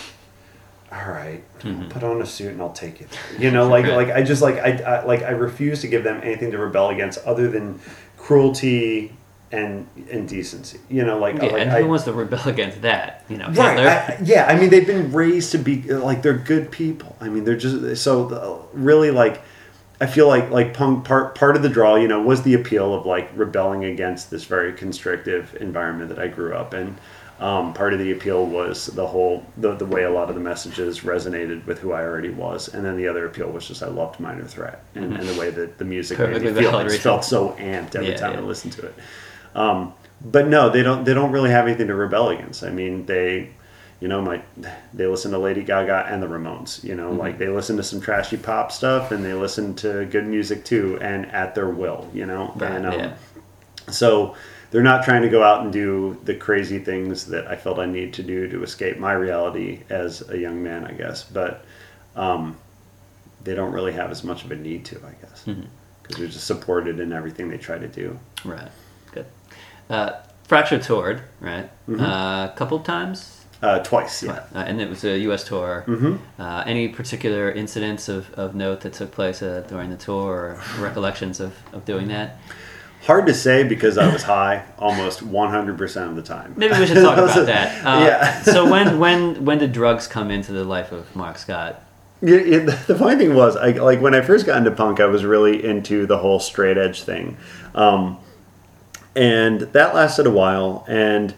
All right, I'll put on a suit and I'll take it. You know, like *laughs* like I just like I, I like I refuse to give them anything to rebel against other than cruelty and indecency. You know, like yeah, like and I, who wants to rebel against that? You know, right? I, yeah, I mean they've been raised to be like they're good people. I mean they're just so uh, really like. I feel like like punk part part of the draw, you know, was the appeal of like rebelling against this very constrictive environment that I grew up in. Um, part of the appeal was the whole the, the way a lot of the messages resonated with who I already was, and then the other appeal was just I loved Minor Threat and, and the way that the music made me feel. I just felt so amped every Yeah, time I listened to it. Um, but no, they don't. They don't really have anything to rebel against. I mean, they, you know, my they listen to Lady Gaga and the Ramones. You know, Mm-hmm. like they listen to some trashy pop stuff and they listen to good music too, and at their will. You know, Right, and um, yeah. so they're not trying to go out and do the crazy things that I felt I need to do to escape my reality as a young man, I guess. But um, they don't really have as much of a need to, I guess, because Mm-hmm. they're just supported in everything they try to do. Right. Good. Uh, Fracture toured, right? Mm-hmm. Uh, a couple times. Uh, twice, yeah. Uh, and it was a U.S. tour. Mhm. Uh, any particular incidents of, of note that took place uh, during the tour, or *laughs* recollections of, of doing that? Hard to say because I was high almost 100% of the time. Maybe we should talk *laughs* about that. Uh, yeah. so when when when did drugs come into the life of Mark Scott? Yeah, the the funny thing was, I like when I first got into punk, I was really into the whole straight edge thing, um, and that lasted a while. And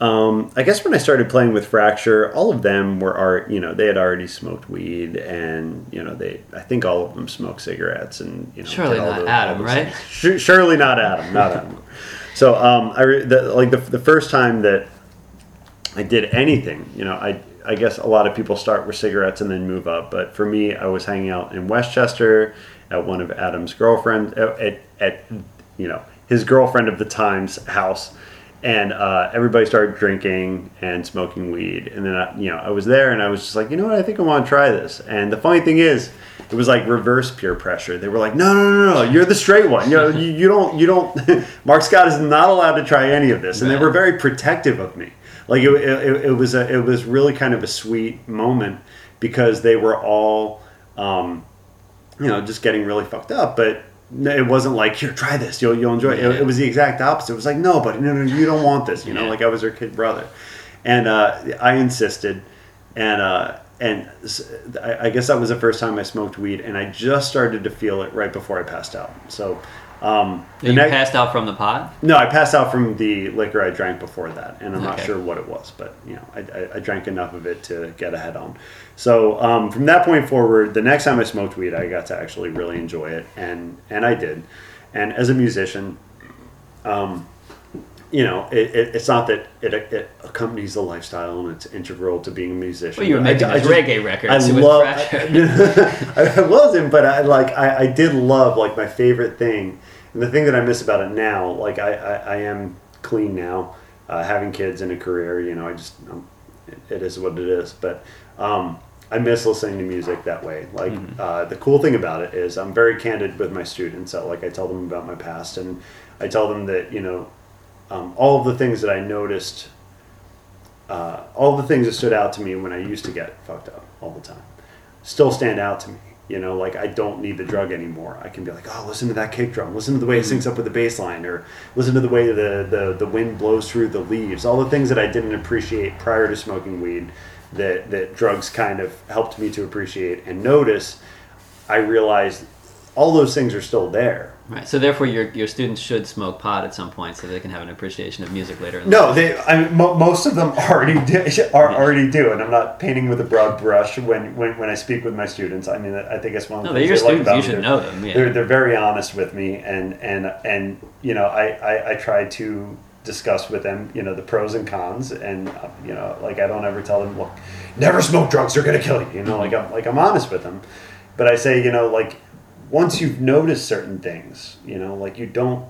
um, I guess when I started playing with Fracture, all of them were art. You know, they had already smoked weed, and you know, they I think all of them smoked cigarettes, and you know, Surely not those- Adam, right? Su- Surely not Adam, not Adam. *laughs* So um, I re- the, like the the first time that I did anything. You know, I I guess a lot of people start with cigarettes and then move up, but for me, I was hanging out in West Chester at one of Adam's girlfriend at, at, at you know his girlfriend of the time's house, and uh, everybody started drinking and smoking weed, and then I, you know I was there and I was just like, you know what, I think I want to try this. And the funny thing is. It was like reverse peer pressure. They were like, "No, no, no, no! You're the straight one. You know, you, you don't, you don't. *laughs* Mark Scott is not allowed to try any of this." And they were very protective of me. Like it, it, it was a, it was really kind of a sweet moment because they were all, um, you know, just getting really fucked up. But it wasn't like here, try this, you'll you'll enjoy it. Yeah. It, it was the exact opposite. It was like, no, but no, no, you don't want this. You know, Yeah. like I was her kid brother, and uh, I insisted, and uh, and I, I guess that was the first time I smoked weed, and I just started to feel it right before I passed out. So. Um, the you next- passed out from the pot. no, I passed out from the liquor I drank before that, and I'm not sure what it was, but you know, I, I, I drank enough of it to get ahead on. So um, from that point forward, the next time I smoked weed, I got to actually really enjoy it, and and I did. And as a musician, um, you know, it, it, it's not that it, it accompanies the lifestyle and it's integral to being a musician. Well, you were But I- making I just- reggae records I love. I, *laughs* I wasn't, but I like. I, I did love like my favorite thing, and the thing that I miss about it now. Like I, I, I am clean now, uh, having kids and a career. You know, I just um, it, is what it is. But um, I miss listening to music that way. Like uh, the cool thing about it is I'm very candid with my students. So like I tell them about my past, and I tell them that you know um, all of the things that I noticed uh, all the things that stood out to me when I used to get fucked up all the time still stand out to me. You know, like I don't need the drug anymore. I can be like, oh, listen to that kick drum. Listen to the way it syncs up with the bass line, or listen to the way the, the, the wind blows through the leaves. All the things that I didn't appreciate prior to smoking weed that, that drugs kind of helped me to appreciate and notice, I realized all those things are still there. Right. So therefore, your your students should smoke pot at some point, so they can have an appreciation of music later. in No, life. they. I mean, mo- most of them *laughs* already do, are already do, and I'm not painting with a broad brush when, when, when I speak with my students. I mean, I think it's one of No, the they're things your I like about You should They're- know them. Yeah. They're they're very honest with me, and and and you know, I, I I try to discuss with them, you know, the pros and cons, and uh, you know, like I don't ever tell them, look, never smoke drugs; they're gonna kill you. You know, like I'm like I'm honest with them, but I say, you know, like once you've noticed certain things, you know, like you don't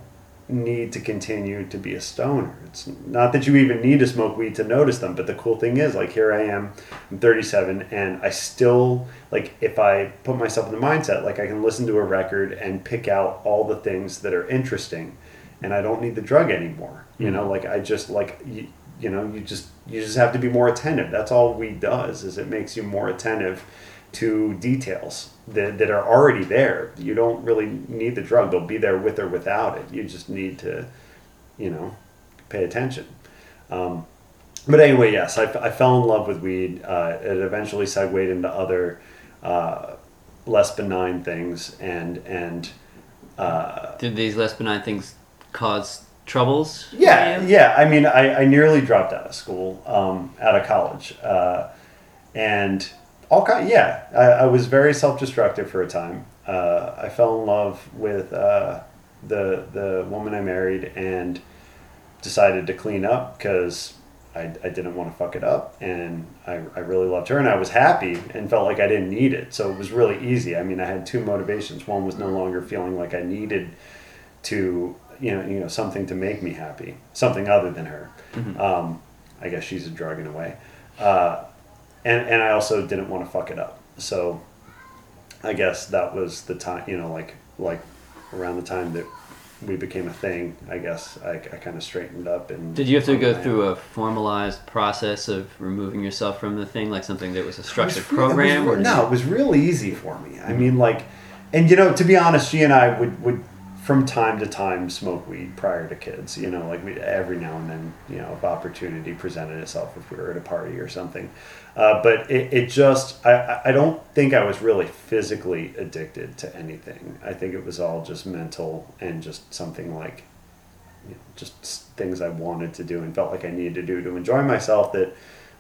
need to continue to be a stoner. It's not that you even need to smoke weed to notice them, but the cool thing is like here I am, I'm 37 and I still like if I put myself in the mindset like I can listen to a record and pick out all the things that are interesting and I don't need the drug anymore. You know, mm-hmm. like I just like you, you know, you just you just have to be more attentive. That's all weed does is it makes you more attentive to details that, that are already there. You don't really need the drug. They'll be there with or without it. You just need to, you know, pay attention. Um, but anyway, yes, I, I fell in love with weed. Uh, it eventually segued into other uh, less benign things, and and uh, Did these less benign things cause troubles? yeah, yeah. I mean, I, I nearly dropped out of school, um, out of college, uh, and all kind. Yeah, I, I was very self-destructive for a time. Uh, I fell in love with uh, the the woman I married and decided to clean up because I, I didn't want to fuck it up, and I, I really loved her, and I was happy and felt like I didn't need it. So it was really easy. I mean, I had two motivations. One was no longer feeling like I needed to you know you know something to make me happy, something other than her. Um, I guess she's a drug in a way, uh, and and I also didn't want to fuck it up. So I guess that was the time you know like like around the time that we became a thing. I guess I, I kind of straightened up and Did you have to go through own- a formalized process of removing yourself from the thing, like something that was a structured was program? or no, you- it was real easy for me. I mean, like, and you know, to be honest, she and I would would from time to time smoke weed prior to kids. You know, like we every now and then, you know, if opportunity presented itself, if we were at a party or something. Uh, but it, it just, I, I- don't think I was really physically addicted to anything. I think it was all just mental and just something like, you know, just things I wanted to do and felt like I needed to do to enjoy myself. That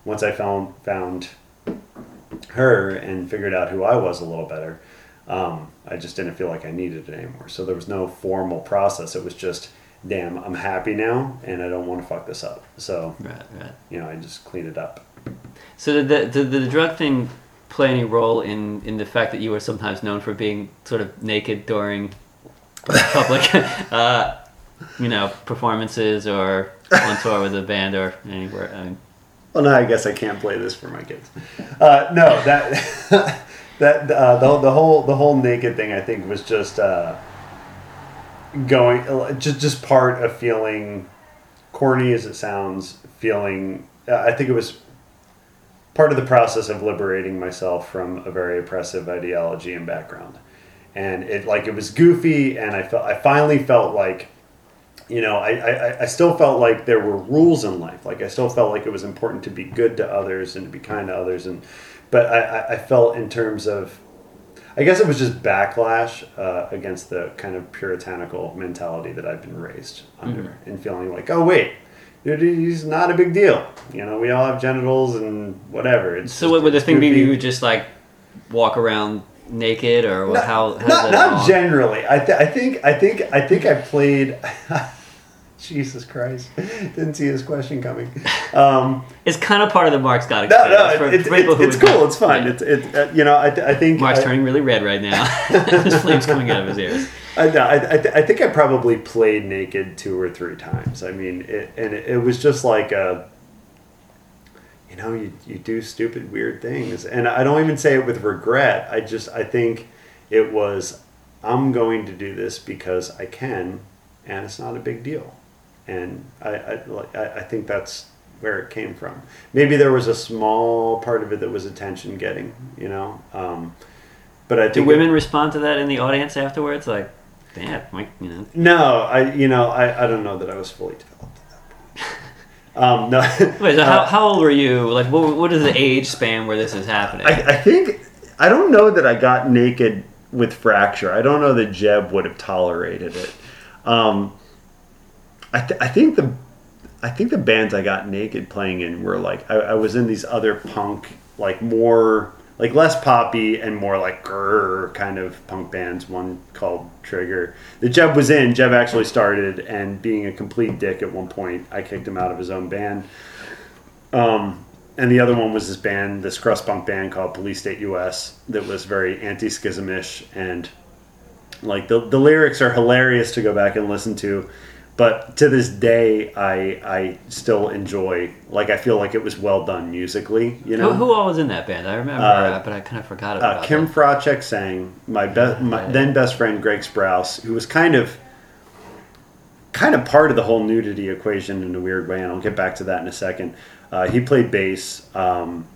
once I found found her and figured out who I was a little better, um, I just didn't feel like I needed it anymore. So there was no formal process. It was just, damn, I'm happy now and I don't want to fuck this up. So, Right, right. you know, I just cleaned it up. So did the, did the drug thing play any role in, in the fact that you were sometimes known for being sort of naked during public, *laughs* uh, you know, performances or on tour with a band or anywhere? I mean, Well, now I guess I can't play this for my kids. Uh, no, that *laughs* that uh, the the whole the whole naked thing I think was just uh, going just just part of feeling corny as it sounds. Feeling I think it was part of the process of liberating myself from a very oppressive ideology and background. And it like it was goofy, and I felt I finally felt like you know, I, I, I still felt like there were rules in life. Like I still felt like it was important to be good to others and to be kind to others. And but I, I- I felt in terms of, I guess it was just backlash uh, against the kind of puritanical mentality that I've been raised under, and feeling like, oh wait, it is not a big deal. You know, we all have genitals and whatever. It's so just- what would the thing be? You would just like walk around naked, or Not- how? how not not generally. I, th- I think I think I think I played. *laughs* Jesus Christ! Didn't see this question coming. Um, It's kind of part of the Mark Scott no, no, for it's, people it's, cool. not- It's fun. yeah. It's it. Uh, you know, I, I think Mark's I, turning really red right now. *laughs* There's flames coming out of his ears. I, I, I, th- I think I probably played naked two or three times. I mean, it, and it, it was just like a, you know, you, you do stupid, weird things. And I don't even say it with regret. I just, I think it was, I'm going to do this because I can, and it's not a big deal. And I, I, I, I think that's where it came from. Maybe there was a small part of it that was attention getting, you know. Um, but I Do think women respond to that in the audience afterwards? Like, damn, Mike, you know. No, I you know I, I don't know that I was fully developed at that point. Um, no, *laughs* Wait, so how, Uh, how old were you? Like, what, what is the age span where this is happening? I, I think I don't know that I got naked with fracture. I don't know that Jeb would have tolerated it. Um, I, th- I think the I think the bands I got naked playing in were like I, I was in these other punk like more like less poppy and more like grrr kind of punk bands. One called Trigger The Jeb was in. Jeb actually started and being a complete dick at one point, I kicked him out of his own band. Um, and the other one was this band, this crust punk band called Police State US that was very anti-schismish and like the the lyrics are hilarious to go back and listen to, but to this day I I still enjoy like I feel like it was well done musically, you know. who, who all was in that band? I remember, Uh, uh, but I kind of forgot about it. Uh, Kim that. Fracek sang. My best, my then best friend Greg Sprouse, who was kind of, kind of part of the whole nudity equation in a weird way, and I'll get back to that in a second. Uh, he played bass. Um,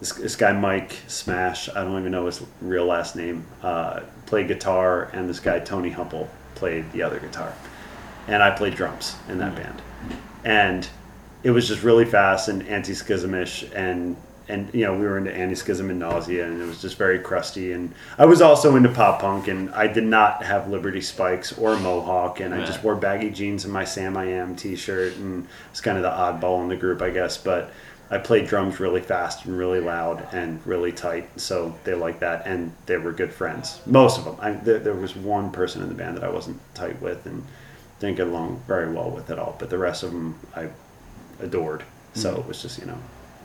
this, this guy Mike Smash, I don't even know his real last name, uh, played guitar, and this guy Tony Humple played the other guitar, and I played drums in that hmm. band, and it was just really fast and anti-schismish and and you know we were into Antischism and nausea and it was just very crusty. And i was also into pop punk and i did not have liberty spikes or mohawk and i just wore baggy jeans and my sam i am t-shirt and it's kind of the oddball in the group i guess. But i played drums really fast and really loud and really tight. So they liked that and they were good friends most of them I, there, there was one person in the band that i wasn't tight with and didn't get along very well with at all but the rest of them i adored. So it was just you know,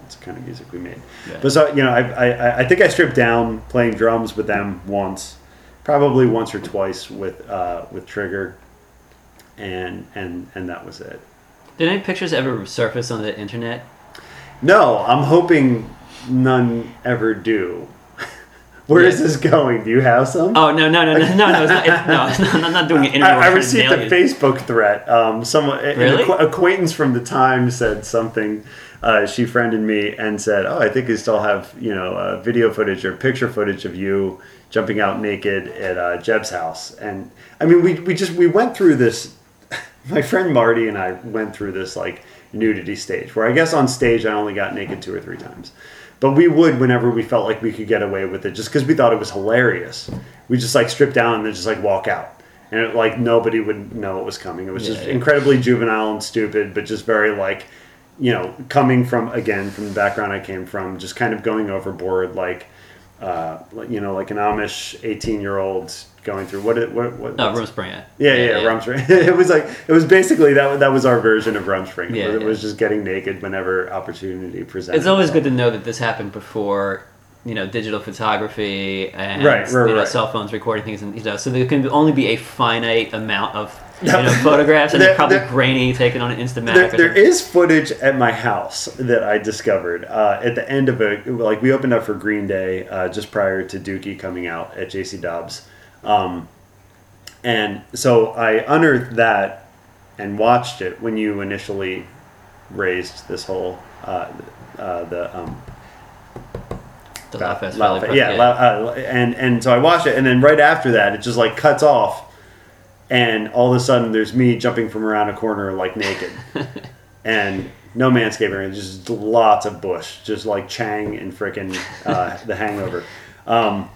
it's the kind of music we made. Yeah. But so you know, I, I I think I stripped down playing drums with them once, probably once or twice with uh, with Trigger, and and and that was it. Did any pictures ever surface on the internet? No, I'm hoping none ever do. Where is this going? Do you have some? Oh no no no no no no! It's not, it's, no, it's not, I'm not doing an interview. I, I received a. Facebook threat. Um, someone, Really? acqu- acquaintance from the Times said something. Uh, she friended me and said, "Oh, I think you still have you know uh, video footage or picture footage of you jumping out naked at uh, Jeb's house." And I mean, we we just we went through this. *laughs* My friend Marty and I went through this like nudity stage where I guess on stage I only got naked two or three times. But we would whenever we felt like we could get away with it, just because we thought it was hilarious. We just like strip down and then just like walk out, and it, like nobody would know it was coming. It was just Yeah, yeah. incredibly juvenile and stupid, but just very like, you know, coming from again from the background I came from, just kind of going overboard, like, uh, you know, like an Amish eighteen-year-old going through what it what what. No, Rumspringa. yeah, yeah, Rumspringa. *laughs* it was like it was basically that. That was our version of Rumspringa. Yeah, it yeah. was just getting naked whenever opportunity presented. It's always good to know that this happened before, you know, digital photography and Right, right, you know, right. cell phones recording things, and you know, so there can only be a finite amount of *laughs* you know photographs, and There- they're probably there- grainy, taken on an Instamatic. There, there is footage at my house that I discovered uh, at the end of a like we opened up for Green Day uh, just prior to Dookie coming out at JC Dobbs, um, and so I unearthed that and watched it when you initially raised this whole uh, uh, the um, the Loud Fest Loud Valley yeah, Loud- uh, and and so I watched it, and then right after that, it just like cuts off, and all of a sudden there's me jumping from around a corner like naked, *laughs* and no manscaping, just lots of bush, just like Chang and frickin' uh, The Hangover. Um,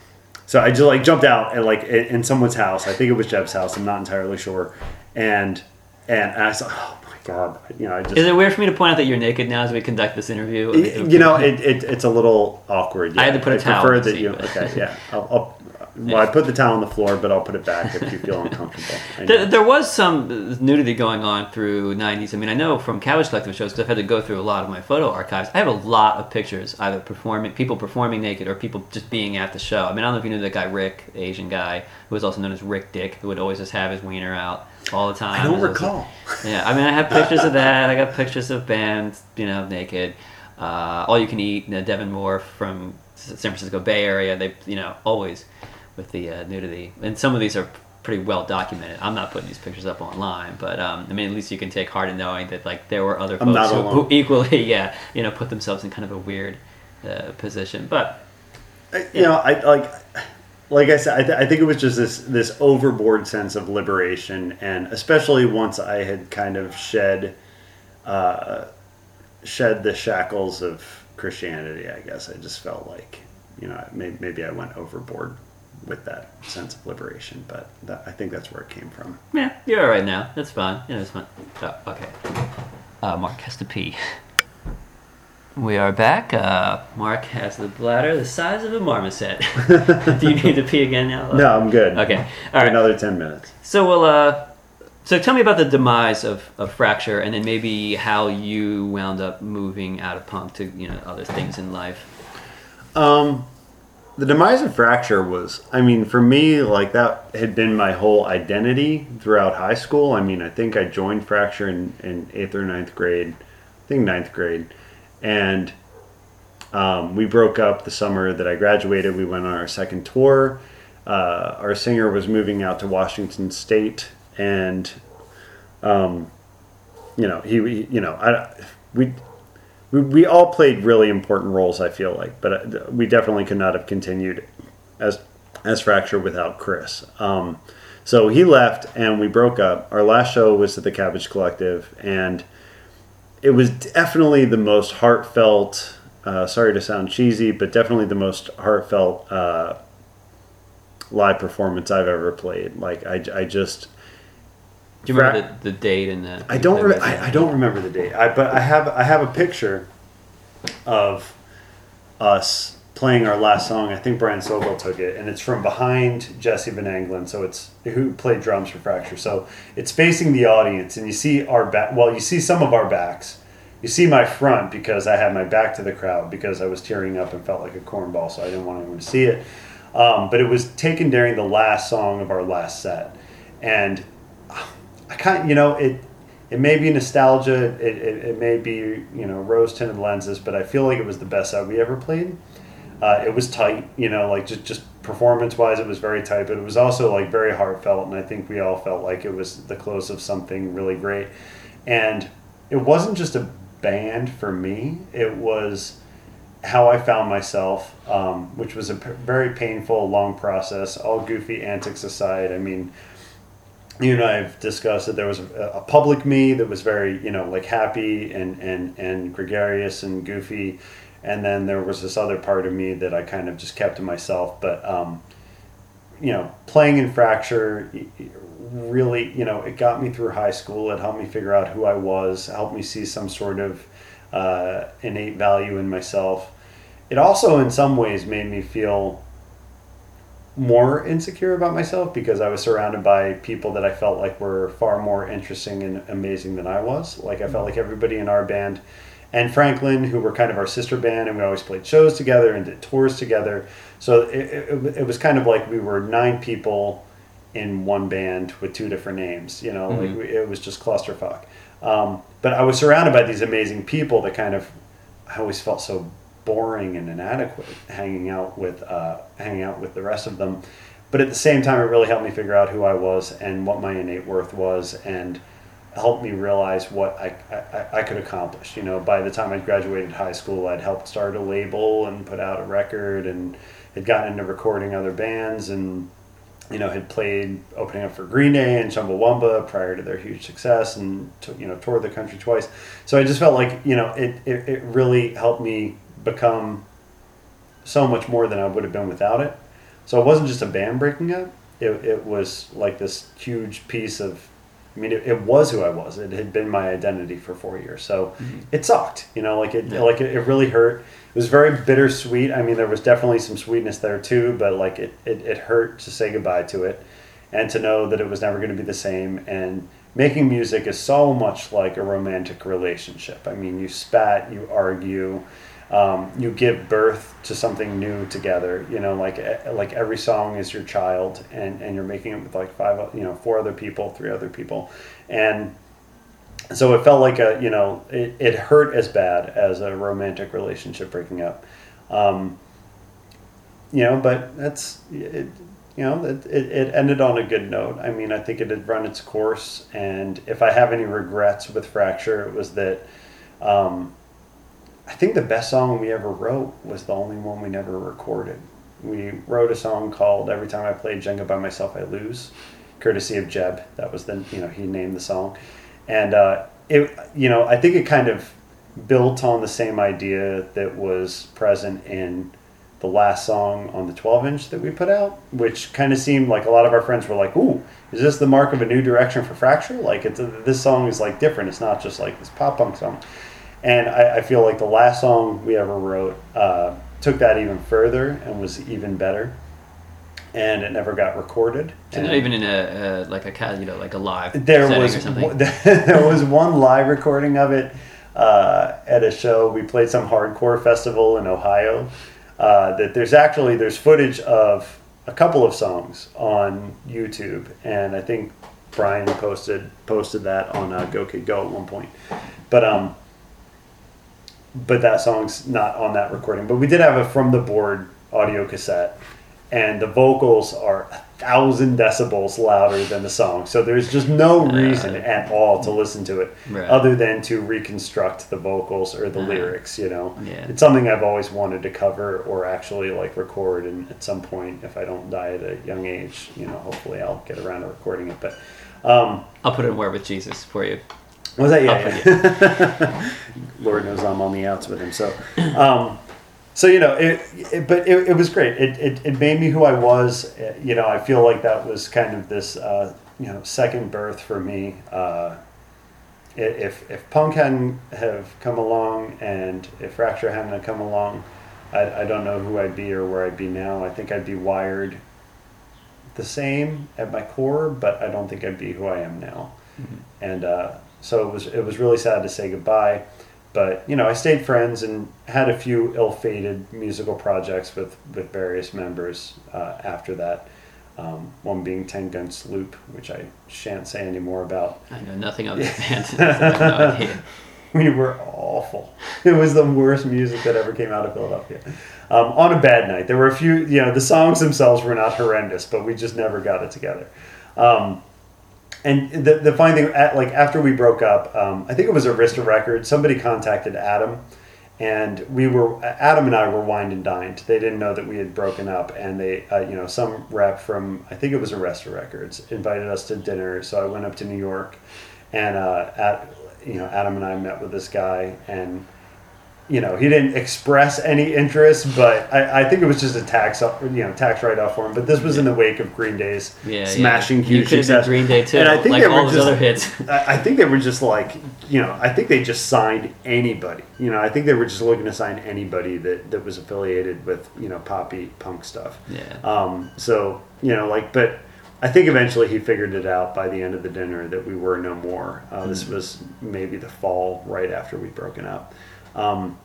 so I just like jumped out and like in, someone's house. I think it was Jeb's house. I'm not entirely sure, and and I saw, oh my god, you know, I just Is it weird for me to point out that you're naked now as we conduct this interview? Y- you know, it, it, it's a little awkward. Yeah. I had to put a towel prefer that you. Okay, yeah. I'll, I'll, Well, I put the towel on the floor, but I'll put it back if you feel uncomfortable. There, there was some nudity going on through 90s. I mean, I know from Cabbage Collective shows because I've had to go through a lot of my photo archives. I have a lot of pictures, either performing, people performing naked, or people just being at the show. I mean, I don't know if you knew that guy Rick, the Asian guy, who was also known as Rick Dick, who would always just have his wiener out all the time. I don't recall. *laughs* Yeah, I mean, I have pictures of that. I got pictures of bands, you know, naked. Uh, all you can eat. You know, Devin Moore from San Francisco Bay Area. They, you know, always with the uh, nudity, and some of these are pretty well documented. I'm not putting these pictures up online, but um, I mean, at least you can take heart in knowing that like there were other folks who, who equally, *laughs* yeah, you know, put themselves in kind of a weird uh, position. But I- you know, I like, like I said, I, th- I think it was just this this overboard sense of liberation, and especially once I had kind of shed, uh, shed the shackles of Christianity. I guess I just felt like, you know, maybe, maybe I went overboard with that sense of liberation, but that, I think that's where it came from. yeah, you're all right now. That's fine. You know, it's fine. Oh, okay. Uh, Mark has to pee. We are back. Uh, Mark has the bladder the size of a marmoset. *laughs* Do you need to pee again now? No, I'm good. Okay. All right. Another ten minutes. So we'll. Uh, so tell me about the demise of, of Fracture, and then maybe how you wound up moving out of punk to you know other things in life. Um, the demise of Fracture was, I mean, for me, like that had been my whole identity throughout high school. I mean, I think I joined Fracture in, in eighth or ninth grade, I think ninth grade, and um, we broke up the summer that I graduated. We went on our second tour. Uh, our singer was moving out to Washington State, and um, you know, he, he you know, I we we, we all played really important roles. I feel like, but uh, we definitely could not have continued as as Fracture without Chris. Um, so he left, and we broke up. Our last show was at the Cabbage Collective, and it was definitely the most heartfelt. Uh, sorry to sound cheesy, but definitely the most heartfelt uh, live performance I've ever played. Like I, I just Do you remember the, the date and the? I don't. Re- I, I don't remember the date. I but I have I have a picture of us playing our last song. I think Brian Sobel took it, and it's from behind Jesse Van Anglen. So it's who played drums for Fracture. So it's facing the audience, and you see our back. Well, you see some of our backs. You see my front because I had my back to the crowd because I was tearing up and felt like a cornball, so I didn't want anyone to see it. Um, but it was taken during the last song of our last set, and I kind you know it it may be nostalgia it, it, it may be you know rose tinted lenses but I feel like it was the best set we ever played uh, it was tight you know like just just performance wise it was very tight but it was also like very heartfelt and I think we all felt like it was the close of something really great and it wasn't just a band for me it was how I found myself, um, which was a p- very painful, long process. All goofy antics aside, I mean, you and I have discussed that there was a, a public me that was very, you know, like happy and, and, and gregarious and goofy. And then there was this other part of me that I kind of just kept to myself. But, um, you know, playing in Fracture really, you know, it got me through high school. It helped me figure out who I was, helped me see some sort of uh, innate value in myself. It also, in some ways, made me feel more insecure about myself because I was surrounded by people that I felt like were far more interesting and amazing than I was. Like I felt like everybody in our band and Franklin, who were kind of our sister band, and we always played shows together and did tours together. So it, it, it was kind of like we were nine people in one band with two different names. You know, like it was just clusterfuck. Um, but I was surrounded by these amazing people that kind of I always felt so boring and inadequate hanging out with uh, hanging out with the rest of them. But at the same time, it really helped me figure out who I was and what my innate worth was, and helped me realize what I, I, I could accomplish. You know, by the time I graduated high school, I'd helped start a label and put out a record, and had gotten into recording other bands, and you know had played opening up for Green Day and Chumbawamba prior to their huge success, and you know toured the country twice. So I just felt like you know it, it, it really helped me become so much more than I would have been without it. So it wasn't just a band breaking up. It, it was like this huge piece of I mean, it, it was who I was. It had been my identity for four years. So mm-hmm. it sucked, you know, like it, Yeah. like it, it really hurt. It was very bittersweet. I mean, there was definitely some sweetness there too, but like it, it, it hurt to say goodbye to it and to know that it was never going to be the same. And making music is so much like a romantic relationship. I mean, you spat, you argue, um, you give birth to something new together. You know, like like every song is your child, and and you're making it with like five, you know, four other people, three other people, and so it felt like a you know it, it hurt as bad as a romantic relationship breaking up. Um, you know, but that's it, you know it, it ended on a good note. I mean, I think it had run its course, and if I have any regrets with Fracture, it was that. Um, I think the best song we ever wrote was the only one we never recorded. We wrote a song called "Every Time I Play Jenga by Myself, I Lose," courtesy of Jeb. That was the you know he named the song, and uh, it you know I think it kind of built on the same idea that was present in the last song on the 12 inch that we put out, which kind of seemed like a lot of our friends were like, "Ooh, is this the mark of a new direction for Fracture? Like, it's this song is like different. It's not just like this pop punk song." And I, I feel like the last song we ever wrote uh, took that even further and was even better. And it never got recorded. So And- not even in a, like a you know like a live there was or something. *laughs* there was one live recording of it uh, at a show. We played some hardcore festival in Ohio. Uh, that there's actually there's footage of a couple of songs on YouTube, and I think Brian posted posted that on uh, Go Kid Go at one point. But um, but that song's not on that recording. But we did have a from the board audio cassette, and the vocals are a thousand decibels louder than the song. So there's just no reason at all to listen to it, Right. other than to reconstruct the vocals or the Uh-huh. lyrics. You know, Yeah. it's something I've always wanted to cover or actually like record. And at some point, if I don't die at a young age, you know, hopefully I'll get around to recording it. But um, I'll put it in Where with Jesus for you. Was that yeah? yeah. *laughs* Lord knows I'm on the outs with him. So, um, so you know, it, it but it, it was great. It, it it made me who I was. Uh, You know, I feel like that was kind of this uh, you know second birth for me. Uh, if if punk hadn't have come along and if fracture hadn't have come along, I, I don't know who I'd be or where I'd be now. I think I'd be wired the same at my core, but I don't think I'd be who I am now and uh, so it was it was really sad to say goodbye. But you know, I stayed friends and had a few ill-fated musical projects with with various members uh, after that. Um, one being Ten Gun Sloop, which I shan't say any more about. I know nothing of *laughs* this band. so I have no. *laughs* We were awful. It was the worst music that ever came out of Philadelphia. Um, on a bad night, there were a few. You know, the songs themselves were not horrendous, but we just never got it together. Um, and the, the funny thing, at, like after we broke up, um, I think it was Arista Records. Somebody contacted Adam, and we were Adam and I were wined and dined. They didn't know that we had broken up, and they, uh, you know, some rep from I think it was Arista Records invited us to dinner. So I went up to New York, and uh, at you know Adam and I met with this guy, and you know he didn't express any interest, but I, I think it was just a tax you know tax write off for him. But this was in the wake of Green Day's Yeah, smashing yeah. huge You success. Green Day too, And I think like they were all those just- other hits. *laughs* I think they were just like, you know, I think they just signed anybody. You know, I think they were just looking to sign anybody that, that was affiliated with, you know, poppy punk stuff. Yeah. Um, so, you know, like, but I think eventually he figured it out by the end of the dinner that we were no more. Uh, This was maybe the fall right after we'd broken up. Um,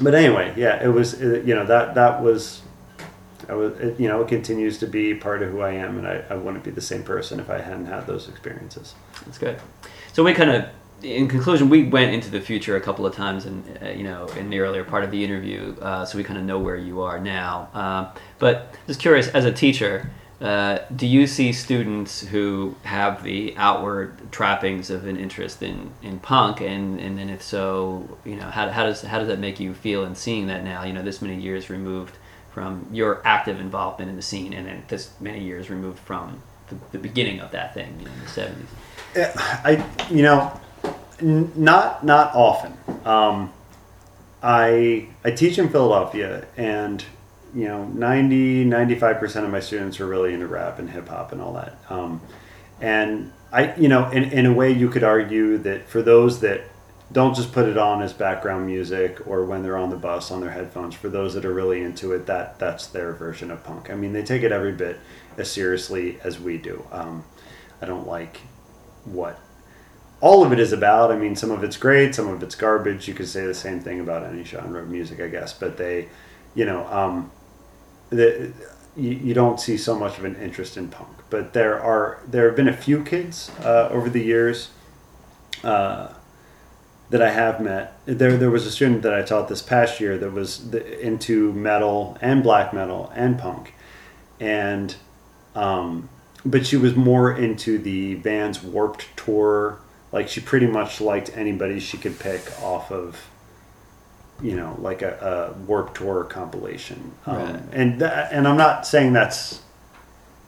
but anyway, yeah, it was, uh, you know, that, that was, I was, it, you know, it continues to be part of who I am, and I, I wouldn't be the same person if I hadn't had those experiences. That's good. So we kind of, in conclusion, we went into the future a couple of times, and uh, you know, in the earlier part of the interview, uh, so we kind of know where you are now. Um, but just curious, as a teacher, uh, do you see students who have the outward trappings of an interest in, in punk, and, and then if so, you know, how, how does how does that make you feel in seeing that now? You know, this many years removed from your active involvement in the scene, and then this many years removed from the, the beginning of that thing you know, in the seventies. I, you know, n- not not often. Um, I I teach in Philadelphia, and you know, 90 95 percent of my students are really into rap and hip hop and all that. Um, and I you know in in a way you could argue that for those that don't just put it on as background music or when they're on the bus on their headphones. For those that are really into it, that that's their version of punk. I mean, they take it every bit as seriously as we do. Um, I don't like what all of it is about. I mean, some of it's great, some of it's garbage. You could say the same thing about any genre of music, I guess. But they, you know, um, the, you, you don't see so much of an interest in punk. But there are there have been a few kids uh, over the years. Uh, that I have met. There, there was a student that I taught this past year that was the, into metal and black metal and punk, and, um, but she was more into the band's Warped Tour. Like she pretty much liked anybody she could pick off of, you know, like a, a Warped Tour compilation. Um, Right. And and I'm not saying that's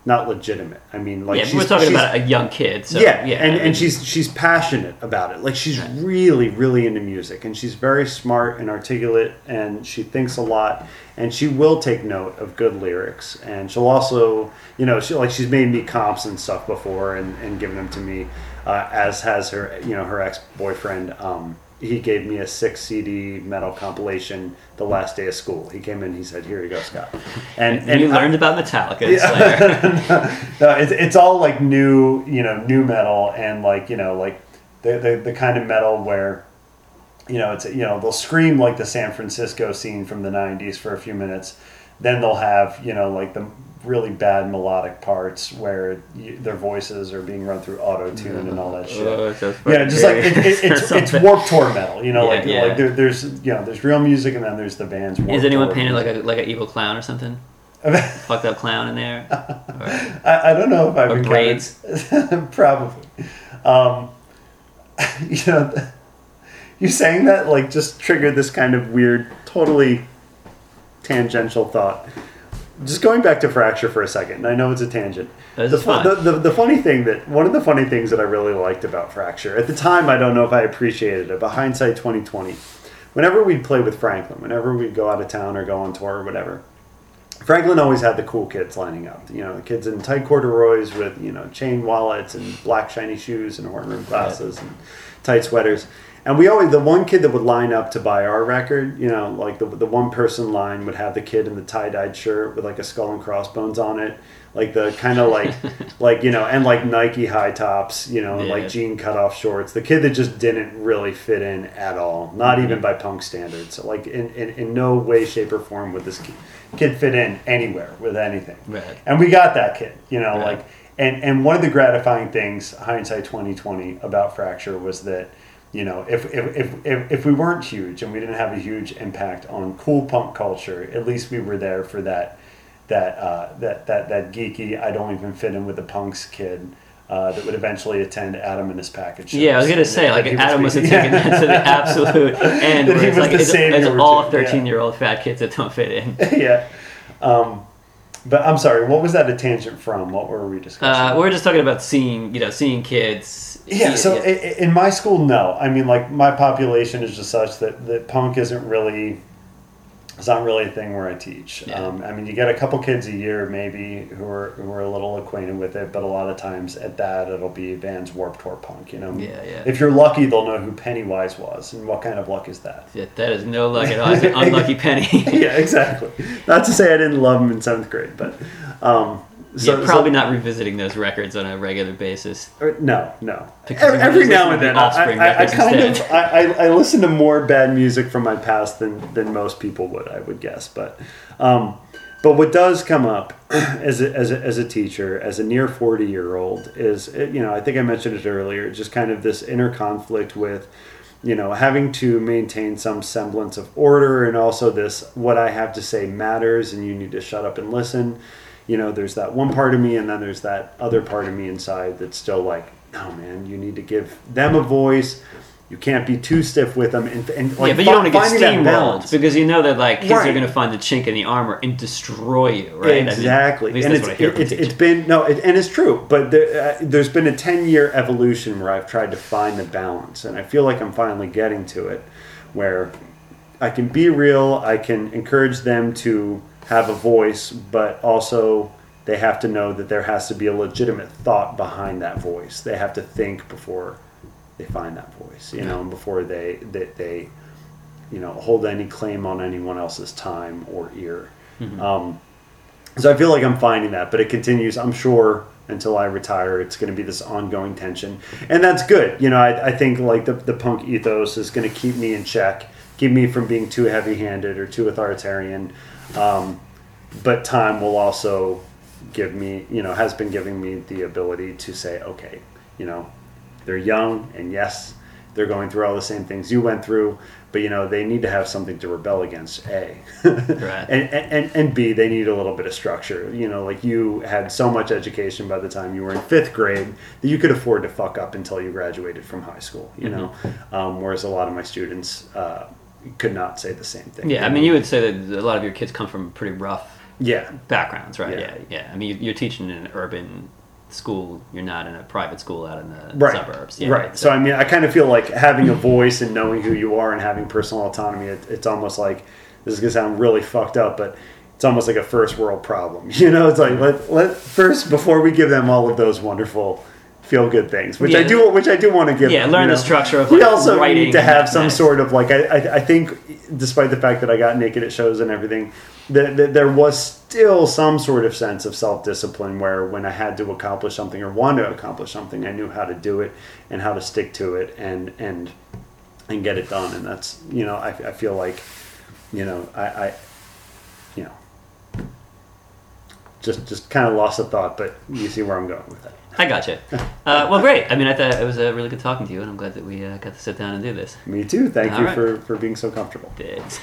not legitimate. I mean, like yeah, she's, we're talking about a young kid. So, yeah, yeah, and, and she's she's passionate about it. Like she's Right. really really into music, and she's very smart and articulate, and she thinks a lot, and she will take note of good lyrics, and she'll also, you know, she like she's made me comps and stuff before, and and given them to me, uh, as has her, you know, her ex boyfriend. Um, he gave me a six CD metal compilation the last day of school. He came in, he said, "Here you go, Scott," *laughs* and and, you I- learned about Metallica and Slayer. *laughs* no, it's, it's all like new, you know, new metal and like you know, like the, the the kind of metal where, you know, it's you know they'll scream like the San Francisco scene from the '90s for a few minutes, then they'll have you know like the really bad melodic parts where you, their voices are being run through auto tune and all that shit. Oh, Yeah, just like it, it, it's it's Something. Warped Tour metal, you know, Yeah, like yeah. like there, there's you know there's real music and then there's the band's. Is anyone Tour painted like a like an evil clown or something? *laughs* Fucked up clown in there? Or, I, I don't know if I've Or encountered- braids. *laughs* Probably. Um, *laughs* you know, you saying that like just triggered this kind of weird, totally tangential thought. Just going back to fracture for a second. I know it's a tangent. The, the, the, the funny thing that one of the funny things that I really liked about fracture at the time, I don't know if I appreciated it, but hindsight twenty twenty. Whenever we'd play with Franklin, whenever we'd go out of town or go on tour or whatever, Franklin always had the cool kids lining up. You know, the kids in tight corduroys with you know chain wallets and black shiny shoes and horn rim glasses and tight sweaters. And we always the one kid that would line up to buy our record. You know, like the the one person line would have the kid in the tie dyed shirt with like a skull and crossbones on it, like the kind of like *laughs* like you know, and like Nike high tops. You know, and Yeah. like jean cutoff shorts. The kid that just didn't really fit in at all, not even mm-hmm. by punk standards. Like in, in, in no way, shape, or form would this kid, kid fit in anywhere with anything. Right. And we got that kid, you know, Right. like and and one of the gratifying things, hindsight twenty twenty, about fracture was that, you know, if if, if, if if we weren't huge and we didn't have a huge impact on cool punk culture, at least we were there for that that uh, that that that geeky I don't even fit in with the punks kid. Uh, that would eventually attend Adam and his package. Yeah, I was gonna say like was Adam was being- taking that to the absolute *laughs* end, where he it's was like the it's, it's all thirteen-year-old fat kids that don't fit in. *laughs* yeah. Um, but I'm sorry. What was that a tangent from? What were we discussing? Uh, we're just talking about seeing, you know, seeing kids. Yeah, so yeah. in my school, no. I mean, like my population is just such that, that punk isn't really, it's not really a thing where I teach. Yeah. Um, I mean, you get a couple kids a year maybe who are who are a little acquainted with it, but a lot of times at that it'll be bands Warped Tour punk. You know, Yeah, yeah. If you're lucky, they'll know who Pennywise was, and what kind of luck is that? Yeah, that is no luck at all. It's an unlucky *laughs* penny. yeah, exactly. Not to say I didn't love him in seventh grade, but um, so, yeah, probably so- not revisiting those records on a regular basis. Or- No, no. Every, every now and then, the I, I, kind instead. of I, I, listen to more bad music from my past than, than most people would, I would guess. But um, but what does come up *clears throat* as a, as a, as a teacher, as a near forty year old, is you know I think I mentioned it earlier, just kind of this inner conflict with you know having to maintain some semblance of order and also this what I have to say matters and you need to shut up and listen you know, there's that one part of me, and then there's that other part of me inside that's still like, no, man, you need to give them a voice. You can't be too stiff with them, and, and like yeah, but you don't want to get steamrolled because you know that like kids are going to find the chink in the armor and destroy you, right? I mean, Exactly, and it's it, from it's, it's teachers. been no, it, and it's true. But there, uh, there's been a ten year evolution where I've tried to find the balance, and I feel like I'm finally getting to it, where I can be real. I can encourage them to have a voice, but also they have to know that there has to be a legitimate thought behind that voice. They have to think before they find that voice, you know, and before they that they, you know, hold any claim on anyone else's time or ear. Um, so I feel like I'm finding that, but it continues. I'm sure until I retire, it's going to be this ongoing tension, and that's good. You know, I, I think like the the punk ethos is going to keep me in check, keep me from being too heavy-handed or too authoritarian. Um, but time will also give me, you know, has been giving me the ability to say, okay, you know, they're young, and yes, they're going through all the same things you went through, but you know, they need to have something to rebel against. A, *laughs* Right. and, and and B, they need a little bit of structure. You know, like you had so much education by the time you were in fifth grade that you could afford to fuck up until you graduated from high school. You know, um, whereas a lot of my students uh, could not say the same thing. Yeah, I mean, you would say that a lot of your kids come from pretty rough yeah, backgrounds, right? Yeah. Yeah, yeah. I mean, you're teaching in an urban school. You're not in a private school out in the right. suburbs. Yeah, right. So I mean, I kind of feel like having a voice and knowing who you are and having personal autonomy. It, it's almost like this is gonna sound really fucked up, but it's almost like a first world problem. *laughs* You know, it's like let let first before we give them all of those wonderful feel good things, which I do, which I do want to give. Yeah, them, learn you the structure of, We like, also writing need to have some nice. sort of like I, I, I think, despite the fact that I got naked at shows and everything, that, that there was still some sort of sense of self discipline where when I had to accomplish something or want to accomplish something, I knew how to do it and how to stick to it and and and get it done. And that's you know I, I feel like you know I, I you know just just kind of lost a thought, but you see where I'm going with that. I gotcha. Uh, well, great. I mean, I thought it was uh, really good talking to you, and I'm glad that we uh, got to sit down and do this. Me too. Thank All you right. for for being so comfortable. Thanks.